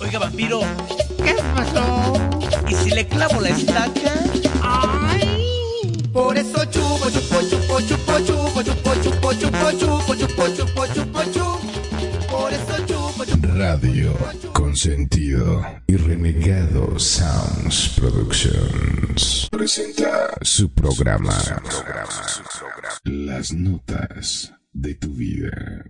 Oiga, vampiro, ¿Qué pasó? ¿y si le clavo la estaca? ¡Ay! Por eso chupo, chupo, chupo, chupo, chupo, chupo, chupo, chupo, chupo, chupo, chupo, chupo, chupo. Por eso chupo, chupo. Radio Consentido y Renegado Sounds Productions presenta su programa Las Notas de tu Vida.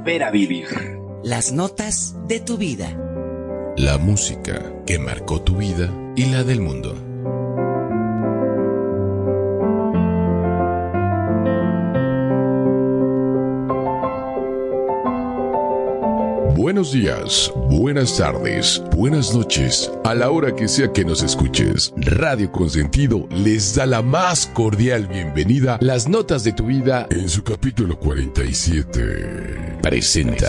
Volver a vivir. Las notas de tu vida. La música que marcó tu vida y la del mundo. Buenos días, buenas tardes, buenas noches, a la hora que sea que nos escuches. Radio Consentido les da la más cordial bienvenida. Las notas de tu vida en su capítulo 47. Presenta.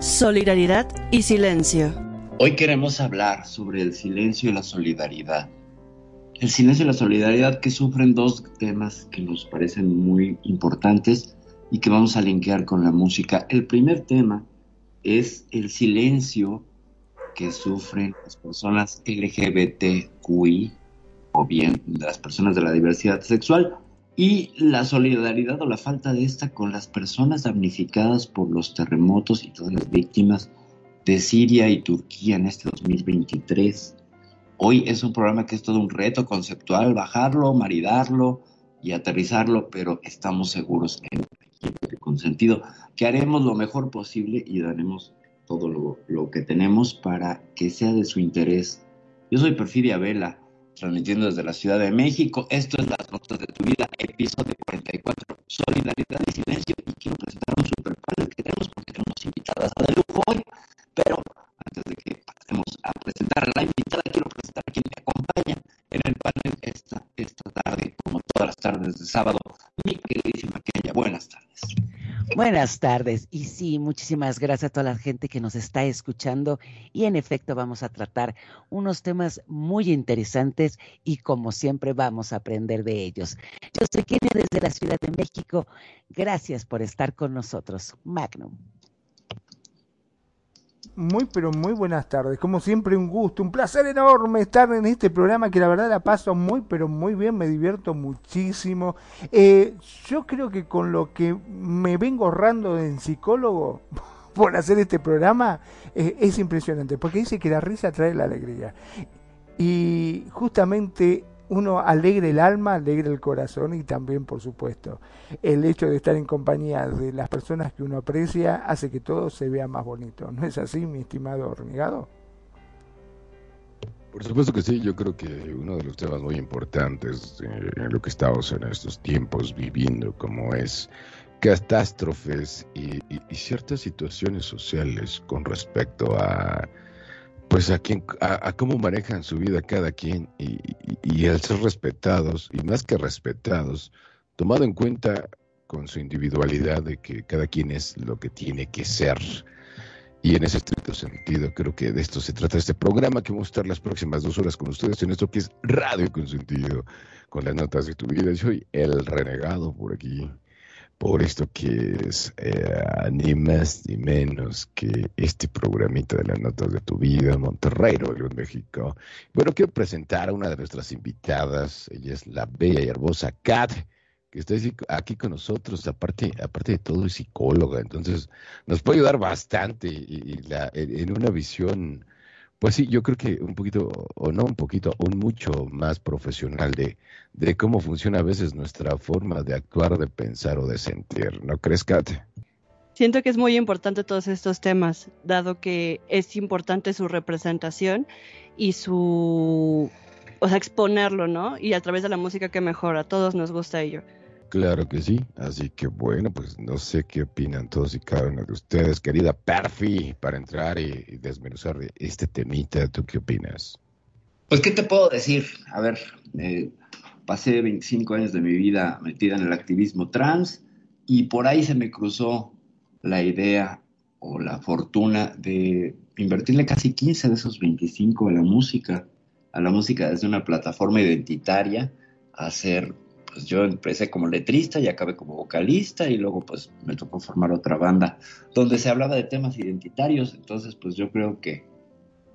Solidaridad y silencio. Hoy queremos hablar sobre el silencio y la solidaridad. El silencio y la solidaridad que sufren dos temas que nos parecen muy importantes y que vamos a linkear con la música. El primer tema es el silencio que sufren las personas LGBTQI o bien las personas de la diversidad sexual y la solidaridad o la falta de esta con las personas damnificadas por los terremotos y todas las víctimas de Siria y Turquía en este 2023. Hoy es un programa que es todo un reto conceptual, bajarlo, maridarlo y aterrizarlo, pero estamos seguros en con sentido que haremos lo mejor posible y daremos todo lo, lo, que tenemos para que sea de su interés. Yo soy Perfidia Vela, transmitiendo desde la Ciudad de México. Esto es Las Notas de tu Vida, episodio 44, Solidaridad y Silencio. Y quiero presentar un super panel que tenemos porque tenemos invitadas de lujo hoy. Pero antes de que pasemos a presentar a la invitada, quiero presentar a quien me acompaña en el panel esta, esta tarde, como todas las tardes de sábado, mi queridísima Kenya. Buenas tardes. Buenas tardes. Y sí, muchísimas gracias a toda la gente que nos está escuchando. Y en efecto vamos a tratar unos temas muy interesantes y como siempre vamos a aprender de ellos. Yo soy Kenia desde la Ciudad de México. Gracias por estar con nosotros. Magnum. Muy, pero muy buenas tardes. Como siempre, un gusto, un placer enorme estar en este programa que la verdad la paso muy, pero muy bien, me divierto muchísimo. Eh, yo creo que con lo que me vengo ahorrando en psicólogo por hacer este programa eh, es impresionante, porque dice que la risa trae la alegría. Y justamente uno alegre el alma, alegre el corazón y también, por supuesto, el hecho de estar en compañía de las personas que uno aprecia hace que todo se vea más bonito. ¿No es así, mi estimado renegado? Por supuesto que sí, yo creo que uno de los temas muy importantes en lo que estamos en estos tiempos viviendo, como es catástrofes y, y, y ciertas situaciones sociales con respecto a pues a, quien, a, a, cómo manejan su vida cada quien y, y, el ser respetados, y más que respetados, tomado en cuenta con su individualidad de que cada quien es lo que tiene que ser. Y en ese estricto sentido, creo que de esto se trata este programa que vamos a estar las próximas dos horas con ustedes en esto que es Radio Consentido, con las notas de tu vida. Yo soy el renegado por aquí por esto que es eh, ni más ni menos que este programita de las notas de tu vida, Monterrey, Nuevo México. Bueno, quiero presentar a una de nuestras invitadas, ella es la bella y hermosa Kat, que está aquí con nosotros, aparte, aparte de todo es psicóloga, entonces nos puede ayudar bastante y, la, en una visión pues sí, yo creo que un poquito, o no un poquito, un mucho más profesional de, de cómo funciona a veces nuestra forma de actuar, de pensar o de sentir. ¿No crees, Kate? Siento que es muy importante todos estos temas, dado que es importante su representación y su, o sea, exponerlo, ¿no? Y a través de la música que mejor, a todos nos gusta ello. Claro que sí, así que bueno, pues no sé qué opinan todos y cada uno de ustedes, querida Perfi, para entrar y, desmenuzar este temita, ¿tú qué opinas? Pues, ¿qué te puedo decir? A ver, eh, pasé 25 años de mi vida metida en el activismo trans y por ahí se me cruzó la idea o la fortuna de invertirle casi 15 de esos 25 a la música, a la música desde una plataforma identitaria, a hacer pues yo empecé como letrista y acabé como vocalista y luego pues me tocó formar otra banda donde se hablaba de temas identitarios, entonces pues yo creo que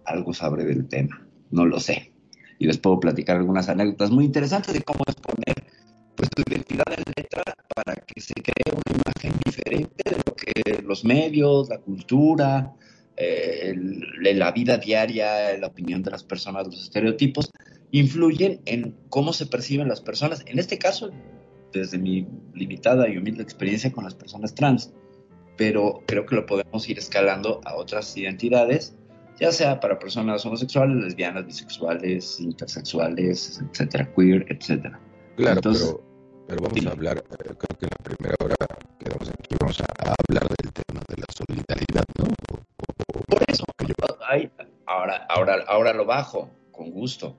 algo sabré del tema, no lo sé. Y les puedo platicar algunas anécdotas muy interesantes de cómo exponer pues tu identidad en letra para que se cree una imagen diferente de lo que los medios, la cultura, eh, la vida diaria, la opinión de las personas, los estereotipos, influyen en cómo se perciben las personas. En este caso, desde mi limitada y humilde experiencia con las personas trans, pero creo que lo podemos ir escalando a otras identidades, ya sea para personas homosexuales, lesbianas, bisexuales, intersexuales, etcétera, queer, etcétera. Claro, pero, pero, vamos a hablar, eh, creo que en la primera hora quedamos aquí, vamos a, hablar del tema de la solidaridad, ¿no? Por eso, ahora, ahora, ahora lo bajo, con gusto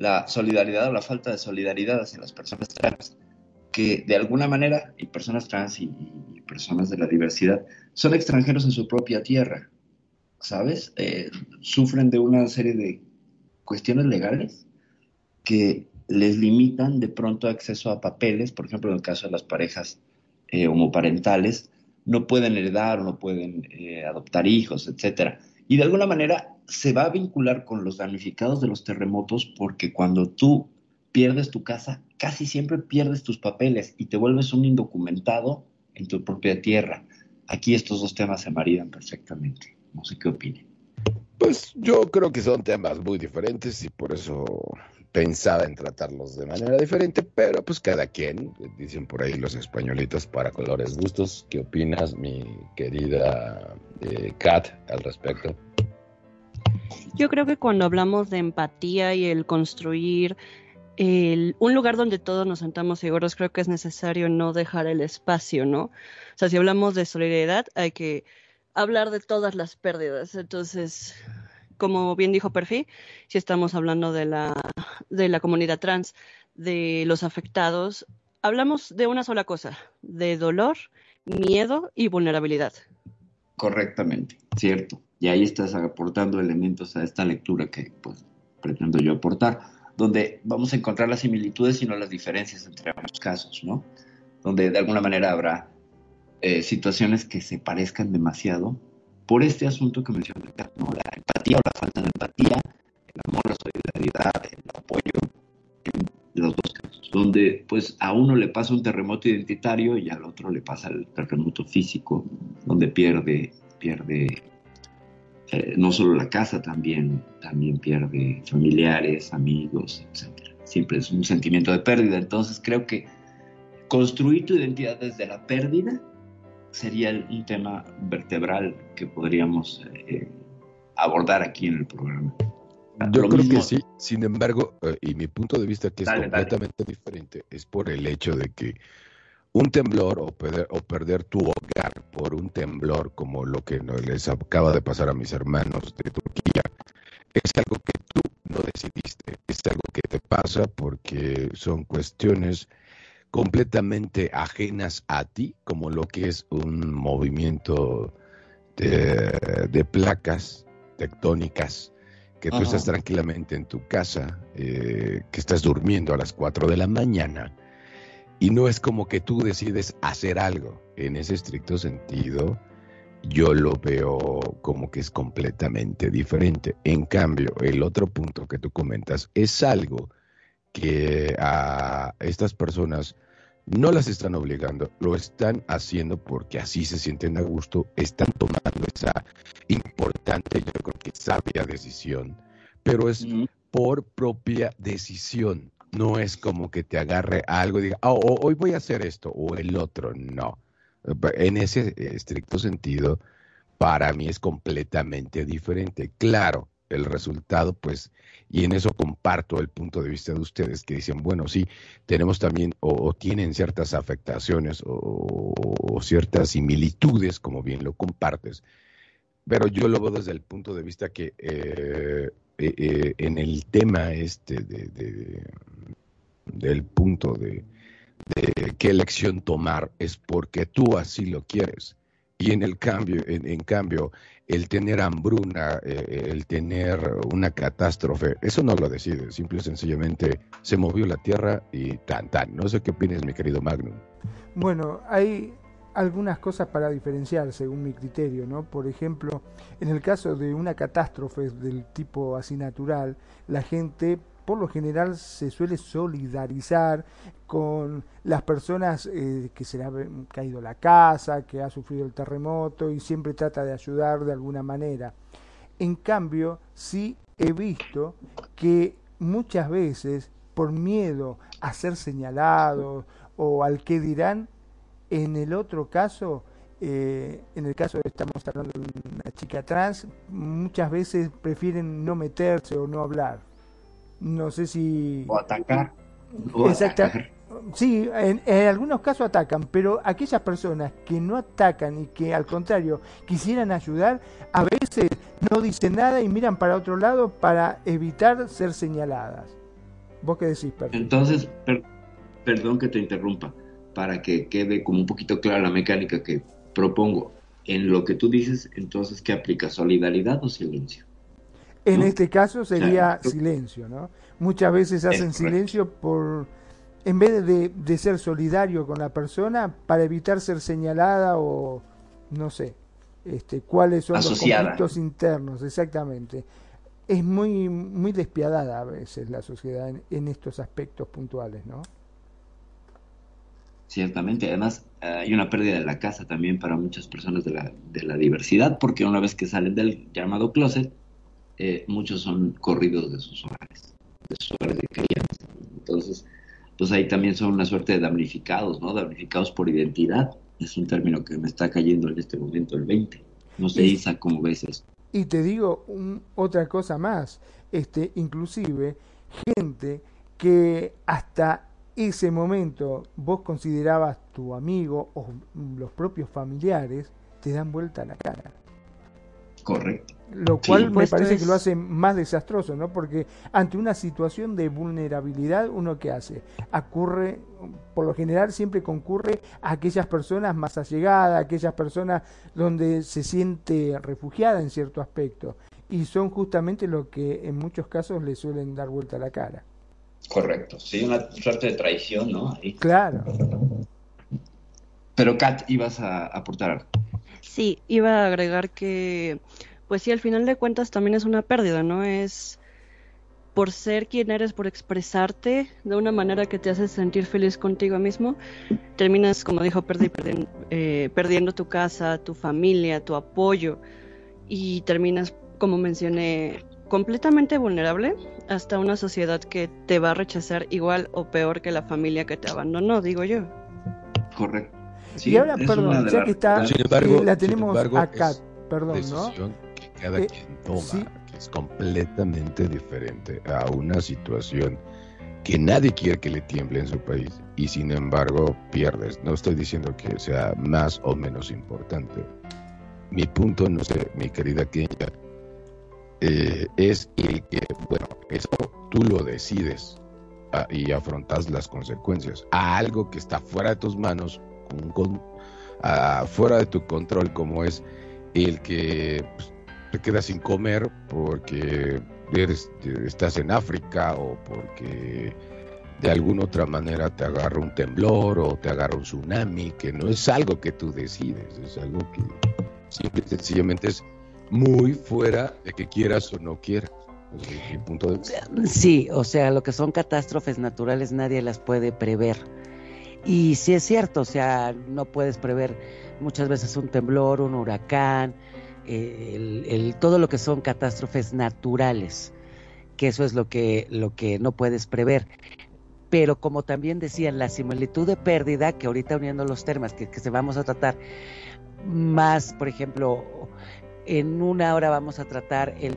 la solidaridad o la falta de solidaridad hacia las personas trans, que de alguna manera, y personas trans y, personas de la diversidad, son extranjeros en su propia tierra, ¿sabes? Eh, sufren de una serie de cuestiones legales que les limitan de pronto acceso a papeles, por ejemplo, en el caso de las parejas eh, homoparentales, no pueden heredar o no pueden eh, adoptar hijos, etcétera. Y de alguna manera se va a vincular con los damnificados de los terremotos porque cuando tú pierdes tu casa, casi siempre pierdes tus papeles y te vuelves un indocumentado en tu propia tierra. Aquí estos dos temas se maridan perfectamente. No sé qué opinen. Pues yo creo que son temas muy diferentes y por eso pensaba en tratarlos de manera diferente, pero pues cada quien, dicen por ahí los españolitos para colores gustos. ¿Qué opinas, mi querida eh, Kat, al respecto? Yo creo que cuando hablamos de empatía y el construir un lugar donde todos nos sentamos seguros, creo que es necesario no dejar el espacio, ¿no? O sea, si hablamos de solidaridad, hay que hablar de todas las pérdidas. Entonces, como bien dijo Perfi, si estamos hablando de la, de la comunidad trans, de los afectados, hablamos de una sola cosa, de dolor, miedo y vulnerabilidad. Correctamente, cierto. Y ahí estás aportando elementos a esta lectura que pues, pretendo yo aportar, donde vamos a encontrar las similitudes y no las diferencias entre ambos casos, ¿no? Donde de alguna manera habrá eh, situaciones que se parezcan demasiado, por este asunto que mencioné, ¿no? la empatía o la falta de empatía, el amor, la solidaridad, el apoyo, en los dos casos, donde pues a uno le pasa un terremoto identitario y al otro le pasa el terremoto físico, donde pierde, pierde eh, no solo la casa, también, también pierde familiares, amigos, etc. Siempre es un sentimiento de pérdida. Entonces creo que construir tu identidad desde la pérdida sería un tema vertebral que podríamos eh, abordar aquí en el programa. Yo creo que sí, sin embargo, eh, y mi punto de vista que es completamente diferente, es por el hecho de que un temblor o perder, o perder tu hogar por un temblor como lo que les acaba de pasar a mis hermanos de Turquía, es algo que tú no decidiste, es algo que te pasa porque son cuestiones completamente ajenas a ti, como lo que es un movimiento de, placas tectónicas, que tú estás tranquilamente en tu casa, eh, que estás durmiendo a las 4 de la mañana, y no es como que tú decides hacer algo. En ese estricto sentido, yo lo veo como que es completamente diferente. En cambio, el otro punto que tú comentas es algo que a estas personas no las están obligando, lo están haciendo porque así se sienten a gusto, están tomando esa importante, yo creo que sabia decisión, pero es por propia decisión. No es como que te agarre algo y diga, oh, hoy voy a hacer esto o el otro. No. En ese estricto sentido, para mí es completamente diferente. Claro, el resultado, pues, y en eso comparto el punto de vista de ustedes que dicen, bueno, sí, tenemos también o, tienen ciertas afectaciones o, ciertas similitudes, como bien lo compartes, pero yo lo veo desde el punto de vista que eh, eh, eh, en el tema este de, del punto de, qué elección tomar es porque tú así lo quieres. Y en el cambio, en, cambio, el tener hambruna, el tener una catástrofe, eso no lo decide, simple y sencillamente se movió la tierra y tan tan. No sé qué opinas, mi querido Magnum. Bueno, hay algunas cosas para diferenciar según mi criterio, ¿no? Por ejemplo, en el caso de una catástrofe del tipo así natural, la gente por lo general se suele solidarizar con las personas eh, que se le ha caído la casa, que ha sufrido el terremoto y siempre trata de ayudar de alguna manera. En cambio, sí he visto que muchas veces, por miedo a ser señalados o al que dirán, en el otro caso, eh, en el caso de estamos hablando de una chica trans, muchas veces prefieren no meterse o no hablar. No sé si... O atacar. Exacto. Sí, en, algunos casos atacan, pero aquellas personas que no atacan y que al contrario quisieran ayudar, a veces no dicen nada y miran para otro lado para evitar ser señaladas. ¿Vos qué decís, Perfecto? Entonces, perdón que te interrumpa para que quede como un poquito clara la mecánica que propongo. En lo que tú dices, entonces, ¿qué aplica? ¿Solidaridad o silencio? En este caso sería silencio, ¿no? Muchas veces hacen silencio por, en vez de, de, ser solidario con la persona, para evitar ser señalada o, no sé, este, cuáles son los conflictos internos, exactamente. Es muy, muy despiadada a veces la sociedad en estos aspectos puntuales, ¿no? Ciertamente, además hay una pérdida de la casa también para muchas personas de la, de la diversidad, porque una vez que salen del llamado closet, eh, muchos son corridos de sus hogares, de sus hogares de crianza. Entonces, pues ahí también son una suerte de damnificados, ¿no? Damnificados por identidad. Es un término que me está cayendo en este momento el 20. No sé, Isa, cómo ves eso. Y te digo otra cosa más, este, inclusive gente que hasta ese momento vos considerabas tu amigo o los propios familiares, te dan vuelta a la cara. Correcto. Lo cual me parece que lo hace más desastroso, ¿no? Porque ante una situación de vulnerabilidad, ¿uno qué hace? Acurre, por lo general siempre concurre a aquellas personas más allegadas, aquellas personas donde se siente refugiada en cierto aspecto. Y son justamente lo que en muchos casos le suelen dar vuelta a la cara. Correcto, sí, una suerte de traición, ¿no? Claro. Pero Kat, ibas a aportar algo. Sí, iba a agregar que, pues sí, al final de cuentas también es una pérdida, ¿no? Es por ser quien eres, por expresarte de una manera que te hace sentir feliz contigo mismo, terminas, como dijo Perdi, eh, perdiendo tu casa, tu familia, tu apoyo y terminas, como mencioné, completamente vulnerable hasta una sociedad que te va a rechazar igual o peor que la familia que te abandonó, digo yo. Correcto. Y ahora, perdón, ya que está, eh, la tenemos acá, perdón, ¿no? que cada eh, quien toma, que es completamente diferente a una situación que nadie quiere que le tiemble en su país y sin embargo pierdes. No estoy diciendo que sea más o menos importante. Mi punto, no sé, mi querida Kenya, eh, es que, bueno, eso tú lo decides ah, y afrontas las consecuencias a algo que está fuera de tus manos, con, ah, fuera de tu control, como es el que pues, te quedas sin comer porque eres, estás en África o porque de alguna otra manera te agarra un temblor o te agarra un tsunami, que no es algo que tú decides, es algo que simple sencillamente es muy fuera de que quieras o no quieras. Sí, o sea, lo que son catástrofes naturales nadie las puede prever. Y sí es cierto, o sea, no puedes prever muchas veces un temblor, un huracán, el, todo lo que son catástrofes naturales, que eso es lo que, lo que no puedes prever. Pero como también decían, la similitud de pérdida, que ahorita uniendo los temas que, que se vamos a tratar, más, por ejemplo, en una hora vamos a tratar el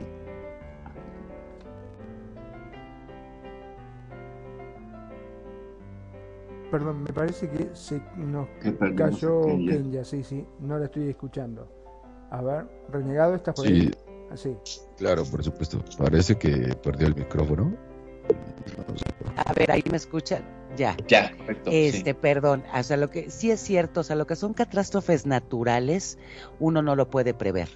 perdón, me parece que se nos cayó Kenya. sí, sí, no la estoy escuchando. A ver, Renegado, ¿estás por ahí? Ah, sí. Claro, por supuesto. Parece que perdió el micrófono. A ver, ahí me escucha. Ya. Ya, perfecto. Este, perdón, o sea, lo que sí es cierto, o sea, lo que son catástrofes naturales, uno no lo puede prever.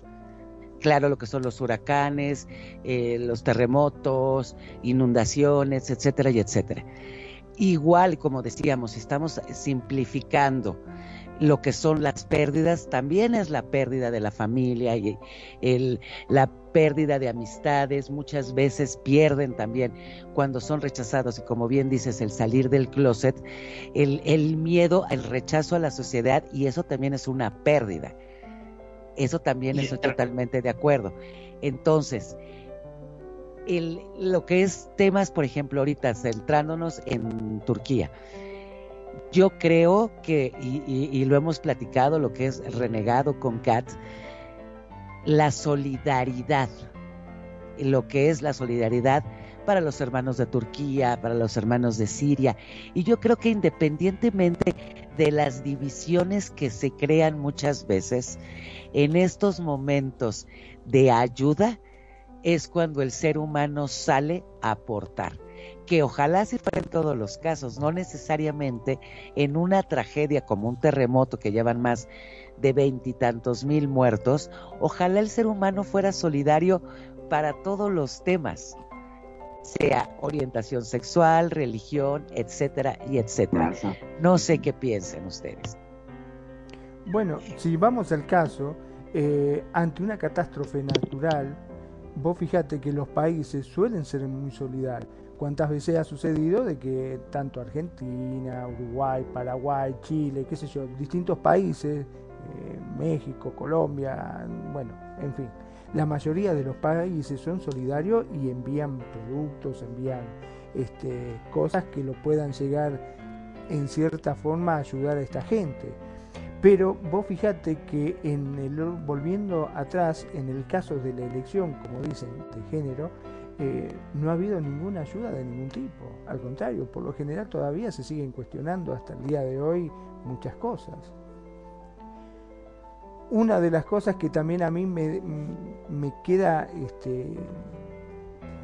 Claro, lo que son los huracanes, eh, los terremotos, inundaciones, etcétera y etcétera. Igual, como decíamos, estamos simplificando lo que son las pérdidas, también es la pérdida de la familia y el, la pérdida de amistades, muchas veces pierden también cuando son rechazados y como bien dices, el salir del closet, el, el miedo, el rechazo a la sociedad y eso también es una pérdida. Eso también estoy totalmente de acuerdo. Entonces, lo que es temas, por ejemplo, ahorita centrándonos en Turquía, yo creo que, y, lo hemos platicado, lo que es renegado con Kat, la solidaridad, lo que es la solidaridad para los hermanos de Turquía, para los hermanos de Siria. Y yo creo que independientemente de las divisiones que se crean muchas veces, en estos momentos de ayuda es cuando el ser humano sale a aportar que ojalá se fuera en todos los casos, no necesariamente en una tragedia como un terremoto que llevan más de veintitantos mil muertos, ojalá el ser humano fuera solidario para todos los temas, sea orientación sexual, religión, etcétera y etcétera. No sé qué piensen ustedes. Bueno, si vamos al caso, eh, ante una catástrofe natural, vos fíjate que los países suelen ser muy solidarios cuántas veces ha sucedido de que tanto Argentina, Uruguay, Paraguay, Chile, qué sé yo, distintos países, eh, México, Colombia, bueno, en fin, la mayoría de los países son solidarios y envían productos, envían este, cosas que lo puedan llegar en cierta forma a ayudar a esta gente. Pero vos fíjate que en el, volviendo atrás, en el caso de la elección, como dicen, de género, eh, no ha habido ninguna ayuda de ningún tipo. Al contrario, por lo general todavía se siguen cuestionando hasta el día de hoy muchas cosas. Una de las cosas que también a mí me, me queda, este,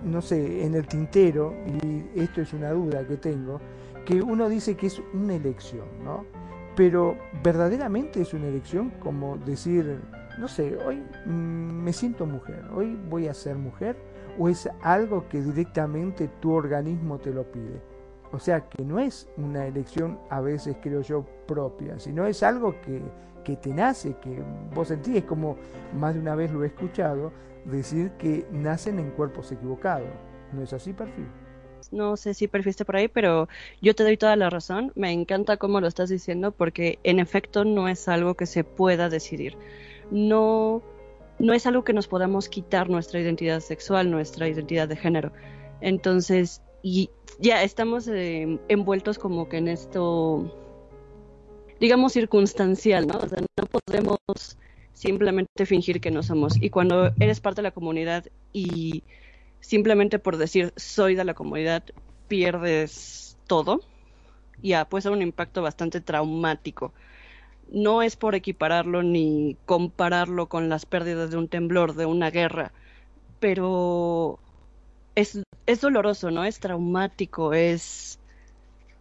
no sé, en el tintero, y esto es una duda que tengo, que uno dice que es una elección, ¿no? Pero verdaderamente es una elección como decir, no sé, hoy mm, me siento mujer, hoy voy a ser mujer, o es algo que directamente tu organismo te lo pide. O sea que no es una elección a veces creo yo propia, sino es algo que, que te nace, que vos sentís, como más de una vez lo he escuchado, decir que nacen en cuerpos equivocados. ¿No es así, Perfil? No sé si perfiste por ahí, pero yo te doy toda la razón. Me encanta cómo lo estás diciendo porque en efecto no es algo que se pueda decidir. No no es algo que nos podamos quitar nuestra identidad sexual, nuestra identidad de género. Entonces, y ya estamos eh, envueltos como que en esto, digamos, circunstancial, ¿no? O sea, no podemos simplemente fingir que no somos. Y cuando eres parte de la comunidad y simplemente por decir soy de la comunidad pierdes todo, ya puede ser un impacto bastante traumático no es por equipararlo ni compararlo con las pérdidas de un temblor, de una guerra, pero es, es doloroso, ¿no? Es traumático, es...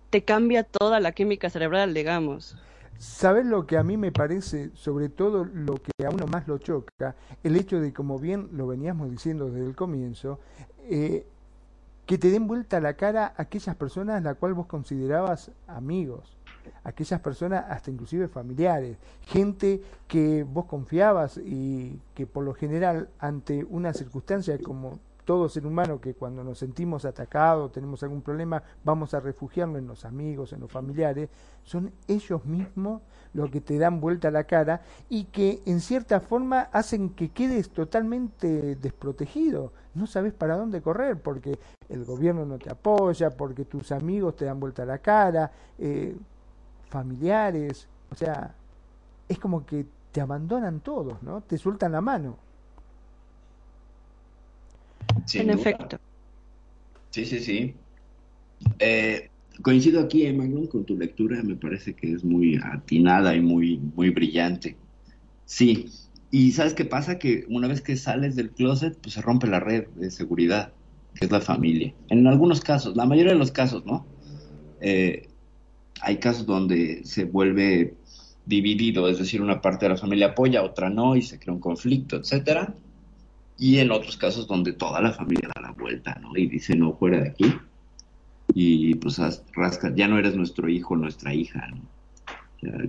te cambia toda la química cerebral, digamos. ¿Sabes lo que a mí me parece, sobre todo lo que a uno más lo choca? El hecho de, como bien lo veníamos diciendo desde el comienzo, eh, que te den vuelta la cara a aquellas personas a las cuales vos considerabas amigos aquellas personas, hasta inclusive familiares, gente que vos confiabas y que por lo general ante una circunstancia como todo ser humano que cuando nos sentimos atacados, tenemos algún problema, vamos a refugiarnos en los amigos, en los familiares, son ellos mismos los que te dan vuelta la cara y que en cierta forma hacen que quedes totalmente desprotegido. No sabes para dónde correr porque el gobierno no te apoya, porque tus amigos te dan vuelta la cara. Eh, familiares, o sea, es como que te abandonan todos, ¿no? Te sueltan la mano. En efecto. Sí, sí, sí. Eh, coincido aquí, Magnum, con tu lectura, me parece que es muy atinada y muy, muy brillante. Sí, y ¿sabes qué pasa? Que una vez que sales del closet, pues se rompe la red de seguridad, que es la familia. En algunos casos, la mayoría de los casos, ¿no? Eh, hay casos donde se vuelve dividido, es decir, una parte de la familia apoya, otra no, y se crea un conflicto, etcétera. Y en otros casos donde toda la familia da la vuelta, ¿no? Y dice, no, fuera de aquí. Y pues rasca, ya no eres nuestro hijo, nuestra hija, ¿no?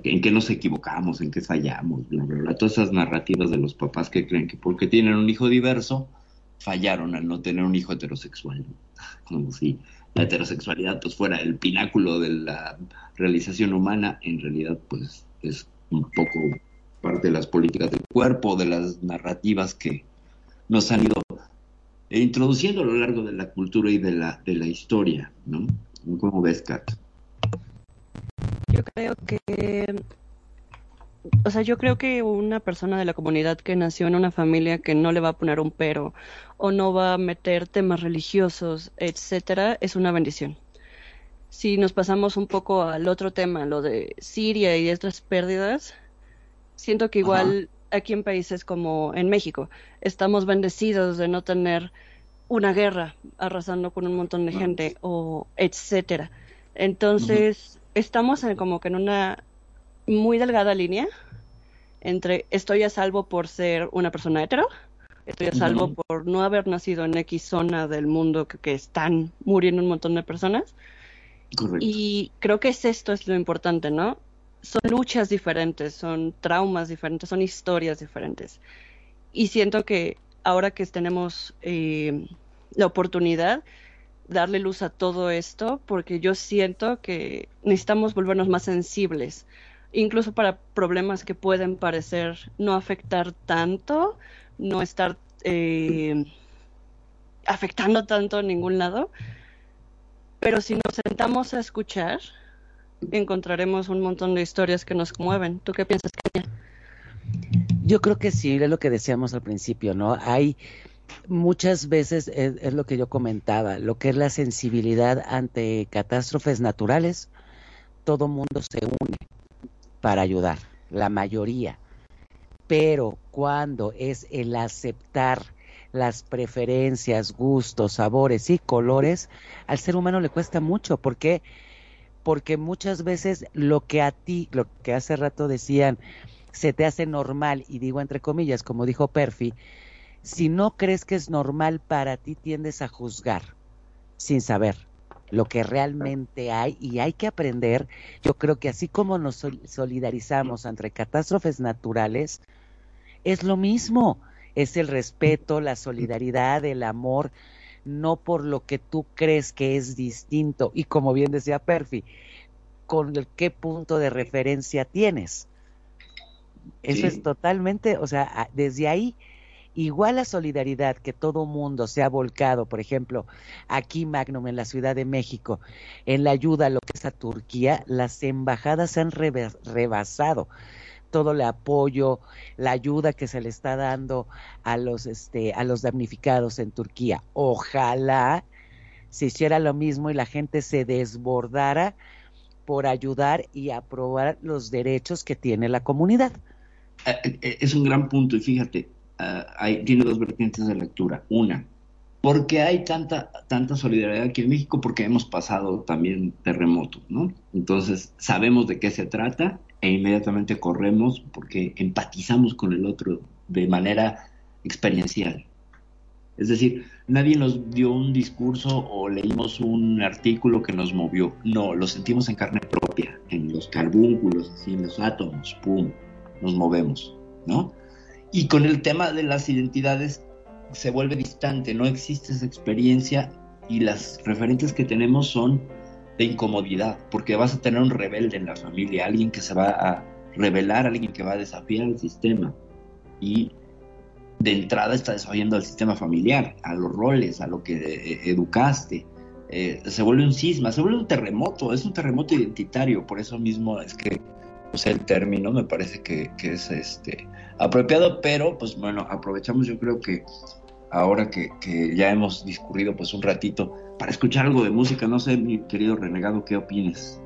en qué nos equivocamos, en qué fallamos, bla, bla, bla. Todas esas narrativas de los papás que creen que porque tienen un hijo diverso, fallaron al no tener un hijo heterosexual. Como si la heterosexualidad pues fuera el pináculo de la realización humana, en realidad pues es un poco parte de las políticas del cuerpo, de las narrativas que nos han ido introduciendo a lo largo de la cultura y de la, de la historia, ¿no? ¿Cómo ves, Kat? Yo creo que, o sea, yo creo que una persona de la comunidad que nació en una familia que no le va a poner un pero o no va a meter temas religiosos, etcétera, es una bendición. Si nos pasamos un poco al otro tema, lo de Siria y otras pérdidas, siento que igual aquí en países como en México estamos bendecidos de no tener una guerra arrasando con un montón de gente o etcétera. Entonces, estamos en, como que en una muy delgada línea entre estoy a salvo por ser una persona hetero, estoy a salvo por no haber nacido en X zona del mundo que, están muriendo un montón de personas. Y creo que es esto es lo importante, ¿no? Son luchas diferentes, son traumas diferentes, son historias diferentes. Y siento que ahora que tenemos eh, la oportunidad, darle luz a todo esto porque yo siento que necesitamos volvernos más sensibles, incluso para problemas que pueden parecer no afectar tanto, no estar eh, afectando tanto en ningún lado, pero si nos sentamos a escuchar, encontraremos un montón de historias que nos conmueven. ¿Tú qué piensas, Kenia? Yo creo que sí, es lo que decíamos al principio, ¿no? Hay muchas veces es, lo que yo comentaba, lo que es la sensibilidad ante catástrofes naturales, todo mundo se une para ayudar, la mayoría. Pero cuando es el aceptar las preferencias, gustos, sabores y colores, al ser humano le cuesta mucho. ¿Por qué? Porque muchas veces lo que a ti, lo que hace rato decían, se te hace normal, y digo entre comillas, como dijo Perfi, si no crees que es normal para ti, tiendes a juzgar sin saber lo que realmente hay y hay que aprender. Yo creo que así como nos solidarizamos entre catástrofes naturales, es lo mismo. Es el respeto, la solidaridad, el amor, no por lo que tú crees que es distinto. Y como bien decía Perfi, con qué punto de referencia tienes. Eso es totalmente, o sea, desde ahí igual la solidaridad que todo mundo se ha volcado, por ejemplo, aquí Magnum en la Ciudad de México, en la ayuda a lo que es a Turquía, las embajadas han rebasado todo el apoyo, la ayuda que se le está dando a los este a los damnificados en Turquía. Ojalá se hiciera lo mismo y la gente se desbordara por ayudar y aprobar los derechos que tiene la comunidad. Eh, eh, es un gran punto y fíjate, Ah, hay, tiene dos vertientes de lectura. Una, porque hay tanta, tanta solidaridad aquí en México? Porque hemos pasado también terremotos, ¿no? Entonces sabemos de qué se trata e inmediatamente corremos porque empatizamos con el otro de manera experiencial. Es decir, nadie nos dio un discurso o leímos un artículo que nos movió. No, lo sentimos en carne propia, en los carbúnculos, en los átomos, pum, nos movemos, ¿no? Y con el tema de las identidades se vuelve distante, no existe esa experiencia y las referentes que tenemos son de incomodidad, porque vas a tener un rebelde en la familia, alguien que se va a rebelar, alguien que va a desafiar el sistema. Y de entrada está desafiando al sistema familiar, a los roles, a lo que eh, educaste. Eh, se vuelve un cisma, se vuelve un terremoto, es un terremoto identitario, por eso mismo es que pues, el término me parece que, que es este apropiado, pero pues bueno, aprovechamos yo creo que ahora que, que, ya hemos discurrido pues un ratito, para escuchar algo de música. No sé, mi querido renegado, ¿qué opinas?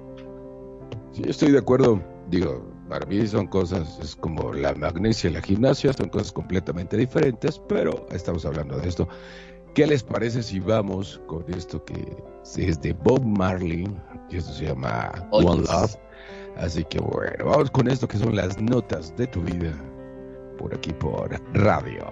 Sí, estoy de acuerdo. Digo, para mí son cosas, es como la magnesia y la gimnasia, son cosas completamente diferentes, pero estamos hablando de esto. ¿Qué les parece si vamos con esto que es de Bob Marley? Y esto se llama One Love. Así que bueno, vamos con esto que son las notas de tu vida. Por aquí por Radio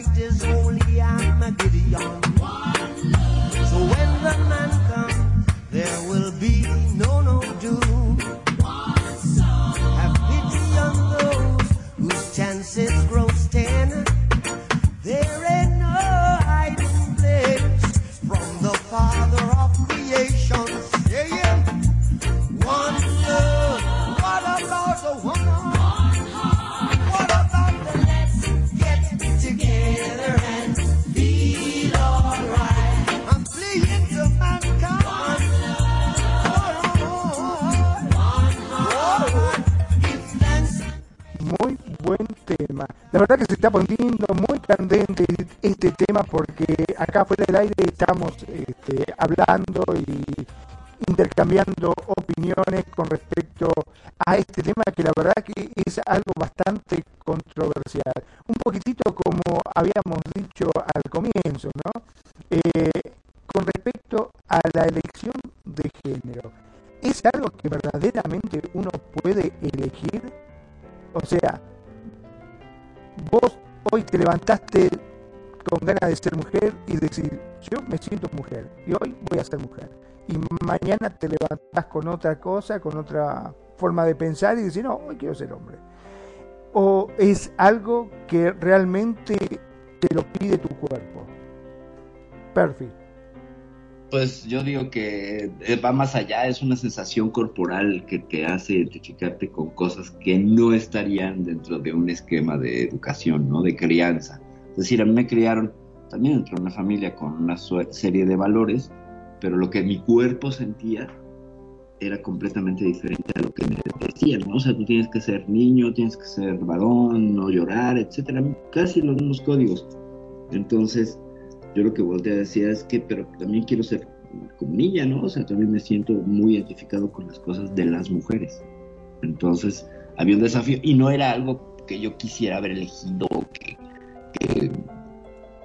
con sentido. Regresamos. está tema porque acá fuera del aire estamos este, hablando y intercambiando opiniones con respecto a este tema que la verdad que es algo bastante controversial. Un poquitito como habíamos dicho al comienzo, ¿no? Eh, con respecto a la elección de género. ¿Es algo que verdaderamente uno puede elegir? O sea, vos hoy te levantaste con ganas de ser mujer y decir, yo me siento mujer y hoy voy a ser mujer. Y mañana te levantás con otra cosa, con otra forma de pensar y decir, no, hoy quiero ser hombre. O es algo que realmente te lo pide tu cuerpo. Perfecto. Pues yo digo que eh, va más allá, es una sensación corporal que te hace identificarte con cosas que no estarían dentro de un esquema de educación, ¿no? De crianza. Es decir, a mí me criaron también dentro de una familia con una serie de valores, pero lo que mi cuerpo sentía era completamente diferente a lo que me decían, ¿no? O sea, tú tienes que ser niño, tienes que ser varón, no llorar, etcétera, casi los mismos códigos. Entonces, yo lo que volteé a decir es que, pero también quiero ser como niña, ¿no? O sea, también me siento muy identificado con las cosas de las mujeres. Entonces, había un desafío y no era algo que yo quisiera haber elegido, que,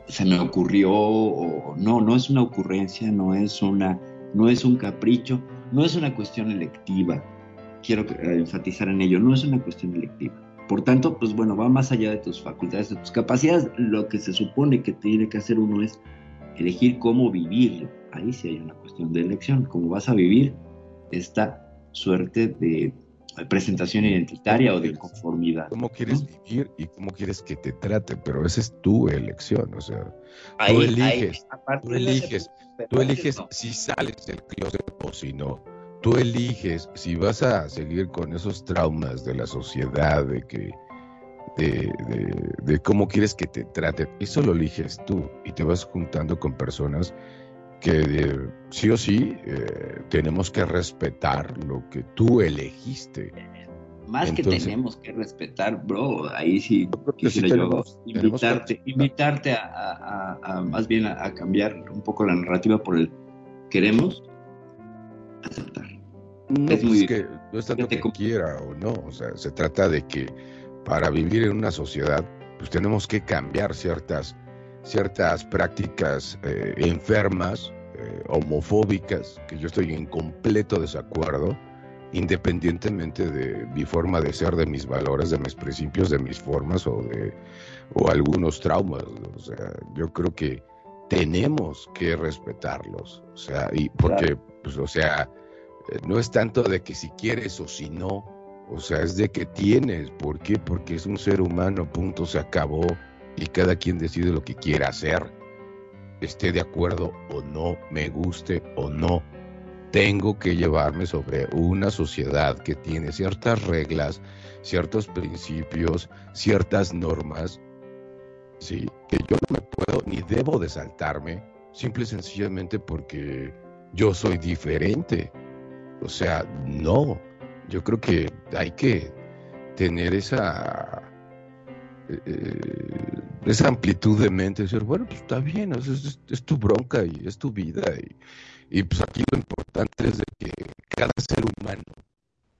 se me ocurrió, o no, no es una ocurrencia, no es una, no es un capricho, no es una cuestión electiva. Quiero enfatizar en ello, no es una cuestión electiva por tanto, pues bueno, va más allá de tus facultades, de tus capacidades. Lo que se supone que tiene que hacer uno es elegir cómo vivirlo. Ahí sí hay una cuestión de elección. Cómo vas a vivir esta suerte de presentación identitaria o de conformidad. ¿Cómo quieres vivir y cómo quieres que te trate? Pero esa es tu elección, o sea, tú eliges, tú eliges, tú eliges si sales del closet o si no. Tú eliges si vas a seguir con esos traumas de la sociedad, de que, de, de cómo quieres que te trate. Eso lo eliges tú y te vas juntando con personas que eh, sí o sí eh, tenemos que respetar lo que tú elegiste. Más que tenemos que respetar, bro, ahí sí quisiera yo invitarte, invitarte a, más bien a, cambiar un poco la narrativa por el queremos aceptar. No es, muy, que no es tanto que quiera o no, o sea, se trata de que para vivir en una sociedad, pues tenemos que cambiar ciertas ciertas prácticas eh, enfermas, eh, homofóbicas, que yo estoy en completo desacuerdo, independientemente de mi forma de ser, de mis valores, de mis principios, de mis formas o de o algunos traumas. O sea, yo creo que tenemos que respetarlos. O sea, y porque, pues, o sea, eh, no es tanto de que si quieres o si no, o sea, es de que tienes. ¿Por qué? Porque es un ser humano, punto, se acabó y cada quien decide lo que quiera hacer, esté de acuerdo o no, me guste o no. Tengo que llevarme sobre una sociedad que tiene ciertas reglas, ciertos principios, ciertas normas, ¿sí? que yo no puedo ni debo de saltarme, simple y sencillamente porque yo soy diferente. O sea, no, yo creo que hay que tener esa eh, esa amplitud de mente, decir, bueno, pues está bien, es, tu bronca y es tu vida. Y, pues aquí lo importante es de que cada ser humano,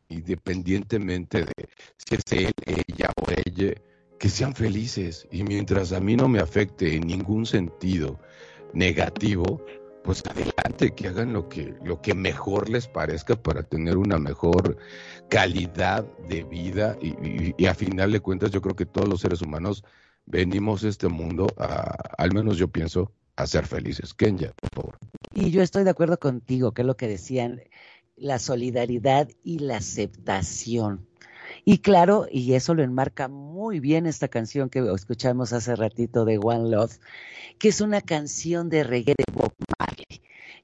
independientemente de si es él, ella o ella, que sean felices. Y mientras a mí no me afecte en ningún sentido negativo, pues adelante, que hagan lo que, lo que mejor les parezca para tener una mejor calidad de vida y, a final de cuentas yo creo que todos los seres humanos venimos a este mundo, a, al menos yo pienso, a ser felices. Kenya, por favor. Y yo estoy de acuerdo contigo, que es lo que decían, la solidaridad y la aceptación. Y claro, y eso lo enmarca muy bien esta canción que escuchamos hace ratito de One Love, que es una canción de reggae de Bob Marley,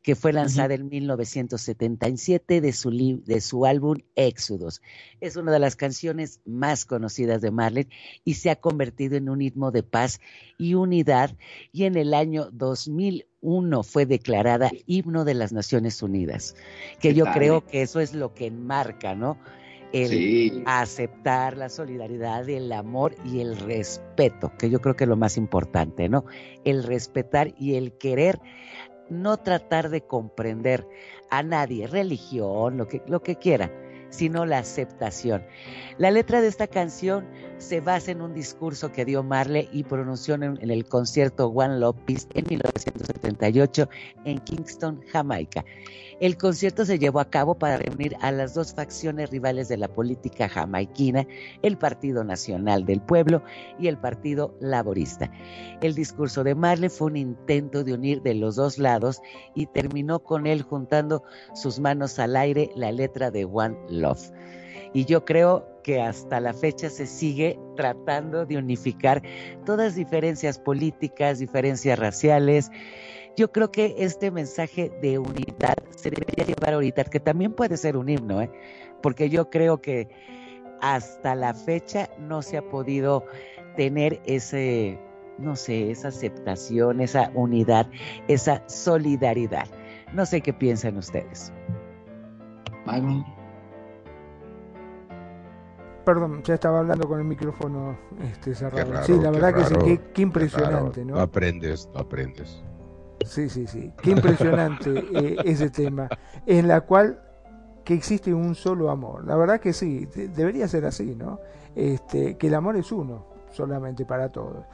que fue lanzada en 1977 de su, de su álbum Éxodos. Es una de las canciones más conocidas de Marley y se ha convertido en un ritmo de paz y unidad y en el año 2001 fue declarada himno de las Naciones Unidas, que yo creo que eso es lo que enmarca, ¿no? el aceptar la solidaridad, el amor y el respeto, que yo creo que es lo más importante, ¿no? El respetar y el querer, no tratar de comprender a nadie, religión, lo que, lo que quiera, sino la aceptación. La letra de esta canción se basa en un discurso que dio Marley y pronunció en, el concierto One Love Peace en 1978 en Kingston, Jamaica. El concierto se llevó a cabo para reunir a las dos facciones rivales de la política jamaiquina, el Partido Nacional del Pueblo y el Partido Laborista. El discurso de Marley fue un intento de unir de los dos lados y terminó con él juntando sus manos al aire la letra de One Love. Y yo creo que hasta la fecha se sigue tratando de unificar todas diferencias políticas, diferencias raciales. Yo creo que este mensaje de unidad se debería llevar ahorita, que también puede ser un himno, ¿eh? porque yo creo que hasta la fecha no se ha podido tener ese, no sé, esa aceptación, esa unidad, esa solidaridad. No sé qué piensan ustedes. Perdón, ya estaba hablando con el micrófono este, cerrado. sí, la verdad que sí, qué, impresionante, ¿no? aprendes, no aprendes. Sí, sí, sí, qué impresionante eh, ese tema, en la cual que existe un solo amor. La verdad que sí, debería ser así, ¿no? Este, que el amor es uno, solamente para todos.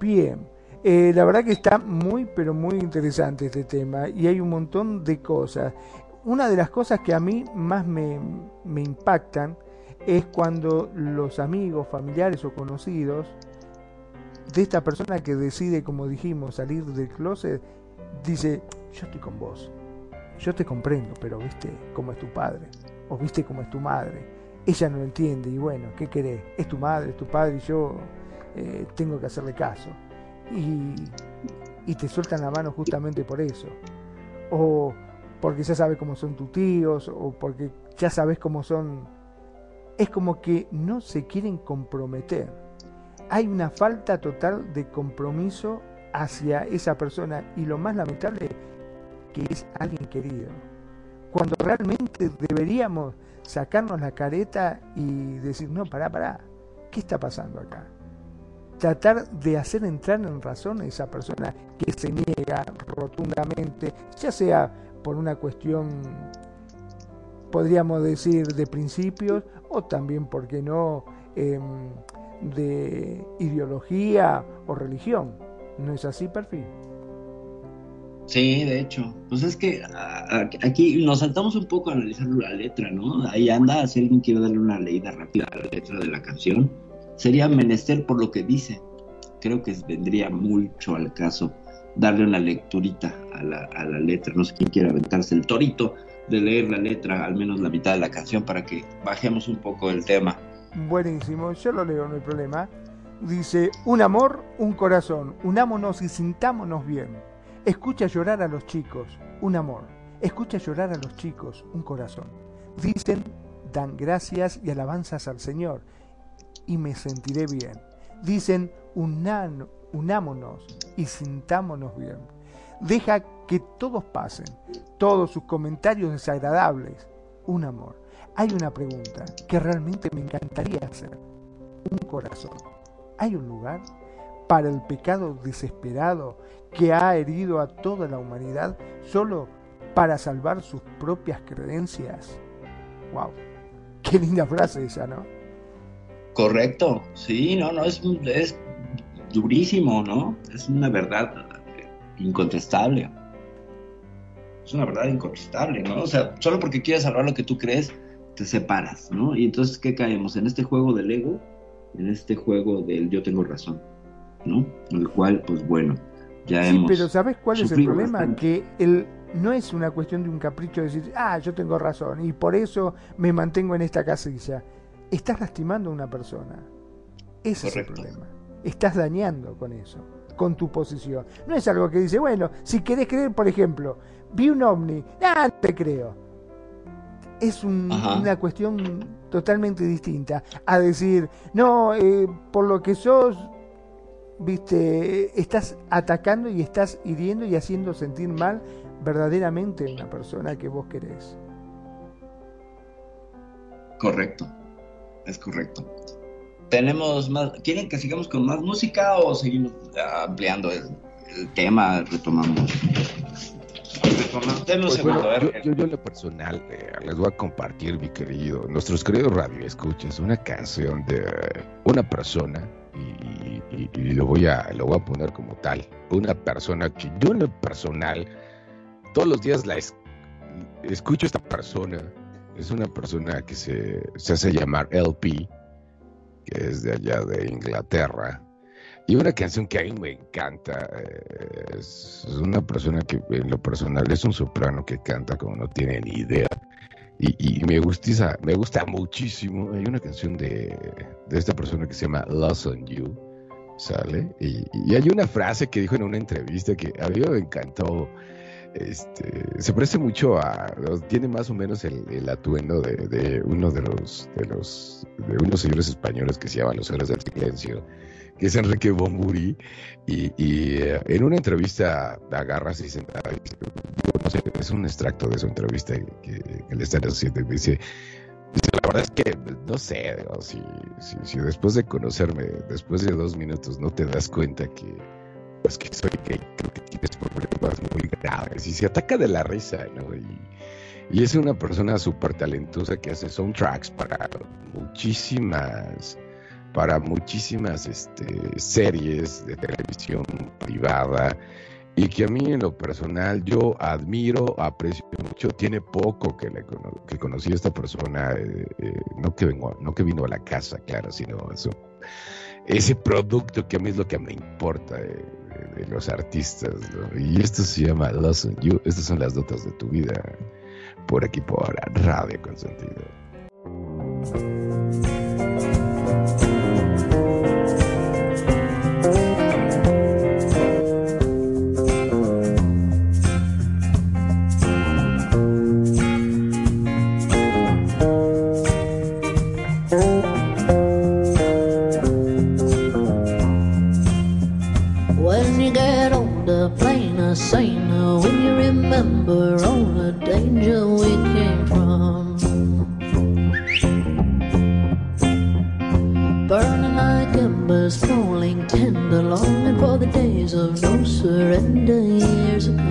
Bien, eh, la verdad que está muy, pero muy interesante este tema y hay un montón de cosas. Una de las cosas que a mí más me, me impactan es cuando los amigos, familiares o conocidos de esta persona que decide, como dijimos, salir del closet, dice, yo estoy con vos, yo te comprendo, pero viste cómo es tu padre, o viste cómo es tu madre. Ella no lo entiende y bueno, ¿qué querés? Es tu madre, es tu padre y yo eh, tengo que hacerle caso. Y, y te sueltan la mano justamente por eso. O porque ya sabes cómo son tus tíos, o porque ya sabes cómo son... Es como que no se quieren comprometer. Hay una falta total de compromiso hacia esa persona y lo más lamentable que es alguien querido. Cuando realmente deberíamos sacarnos la careta y decir, no, pará, pará, ¿qué está pasando acá? Tratar de hacer entrar en razón a esa persona que se niega rotundamente, ya sea por una cuestión, podríamos decir, de principios, o también, ¿por qué no?, em, de ideología o religión. ¿No es así, perfil? Sí, de hecho. Pues es que aquí nos saltamos un poco a analizar la letra, ¿no? Ahí anda, si alguien quiere darle una leída rápida a la letra de la canción, sería menester por lo que dice. Creo que vendría mucho al caso darle una lecturita a la, a la letra. No sé quién quiere aventarse el torito de leer la letra, al menos la mitad de la canción, para que bajemos un poco el tema. Buenísimo, yo lo leo, no hay problema. Dice, un amor, un corazón, unámonos y sintámonos bien. Escucha llorar a los chicos, un amor. Escucha llorar a los chicos, un corazón. Dicen, dan gracias y alabanzas al Señor, y me sentiré bien. Dicen, unámonos y sintámonos bien. Deja que todos pasen, todos sus comentarios desagradables, un amor. Hay una pregunta que realmente me encantaría hacer. Un corazón. ¿Hay un lugar para el pecado desesperado que ha herido a toda la humanidad solo para salvar sus propias creencias? ¡Wow! Qué linda frase esa, ¿no? Correcto, sí, no, no, es, es durísimo, ¿no? Es una verdad incontestable. Es una verdad incontestable, ¿no? O sea, solo porque quieres salvar lo que tú crees, te separas, ¿no? Y entonces, ¿qué caemos? En este juego del ego, en este juego del yo tengo razón, ¿no? El cual, pues bueno, ya sí, pero ¿sabes cuál es el problema? Que el, no es una cuestión de un capricho de decir, ah, yo tengo razón y por eso me mantengo en esta casilla. Estás lastimando a una persona. Ese es el problema. Estás dañando con eso, con tu posición. No es algo que dice, bueno, si querés creer, por ejemplo, vi un ovni, ah, te creo es una cuestión totalmente distinta a decir, no, eh, por lo que sos, viste, estás atacando y estás hiriendo y haciendo sentir mal verdaderamente a una persona que vos querés. Correcto, es correcto. Tenemos más, ¿quieren que sigamos con más música o seguimos ampliando el tema, retomamos? Pues yo, yo, lo personal eh, les voy a compartir, mi querido, nuestros queridos radioescuchas, una canción de una persona y, lo voy a lo voy a poner como tal, una persona que yo en lo personal todos los días la escucho esta persona, es una persona que se, se hace llamar LP, que es de allá de Inglaterra, y una canción que a mí me encanta, eh, es una persona que en lo personal es un soprano que canta como no tiene ni idea. Y, me, gusta, me gusta muchísimo. Hay una canción de, esta persona que se llama Lost on You, ¿sale? Y, hay una frase que dijo en una entrevista que a mí me encantó. Este, se parece mucho a, tiene más o menos el, atuendo de, uno de los, de los, de unos señores españoles que se llaman los héroes del silencio que es Enrique Bomburi, y, eh, en una entrevista agarra así sentada, no sé, es un extracto de su entrevista que, le están haciendo, y dice, la verdad es que no sé, si, si, después de conocerme, después de dos minutos, no te das cuenta que, pues que soy gay, creo que tienes problemas muy graves, y se ataca de la risa. Y, y es una persona súper talentosa que hace soundtracks para muchísimas para muchísimas este, series de televisión privada y que a mí en lo personal yo admiro, aprecio mucho. Tiene poco que, le, que conocí a esta persona, eh, eh, no, que vengo, no que vino a la casa, claro, sino eso, ese producto que a mí es lo que me importa de, los artistas. Y esto se llama Lawson You, estas son las notas de tu vida, por aquí por Radio Consentido. remember all the danger we came from. Burning like embers, falling tender, longing for the days of no surrender years ago.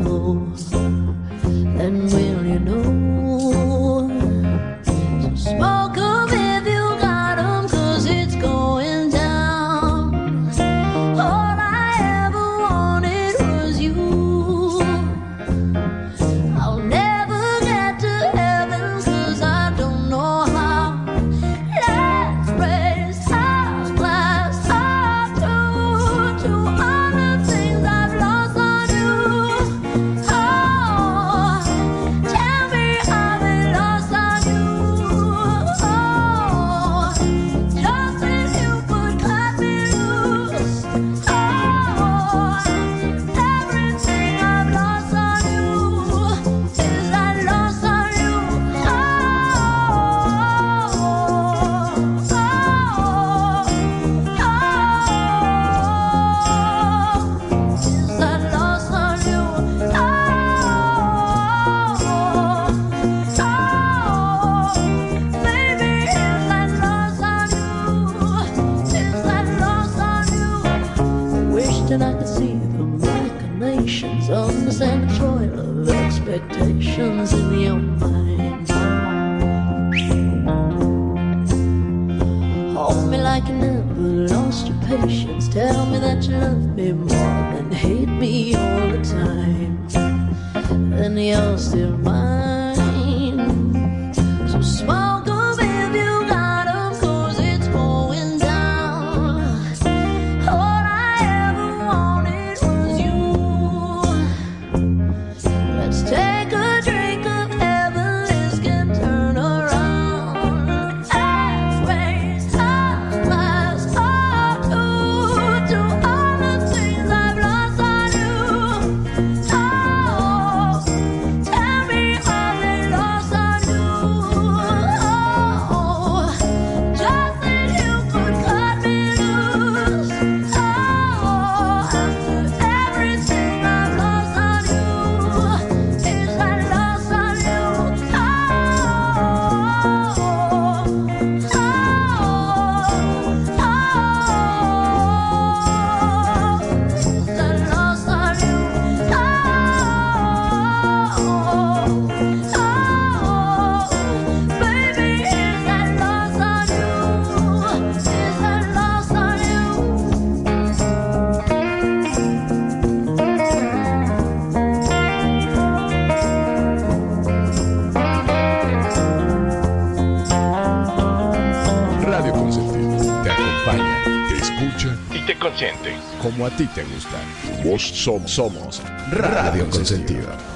a ti te gusta. Vos somos, somos Radio Consentido.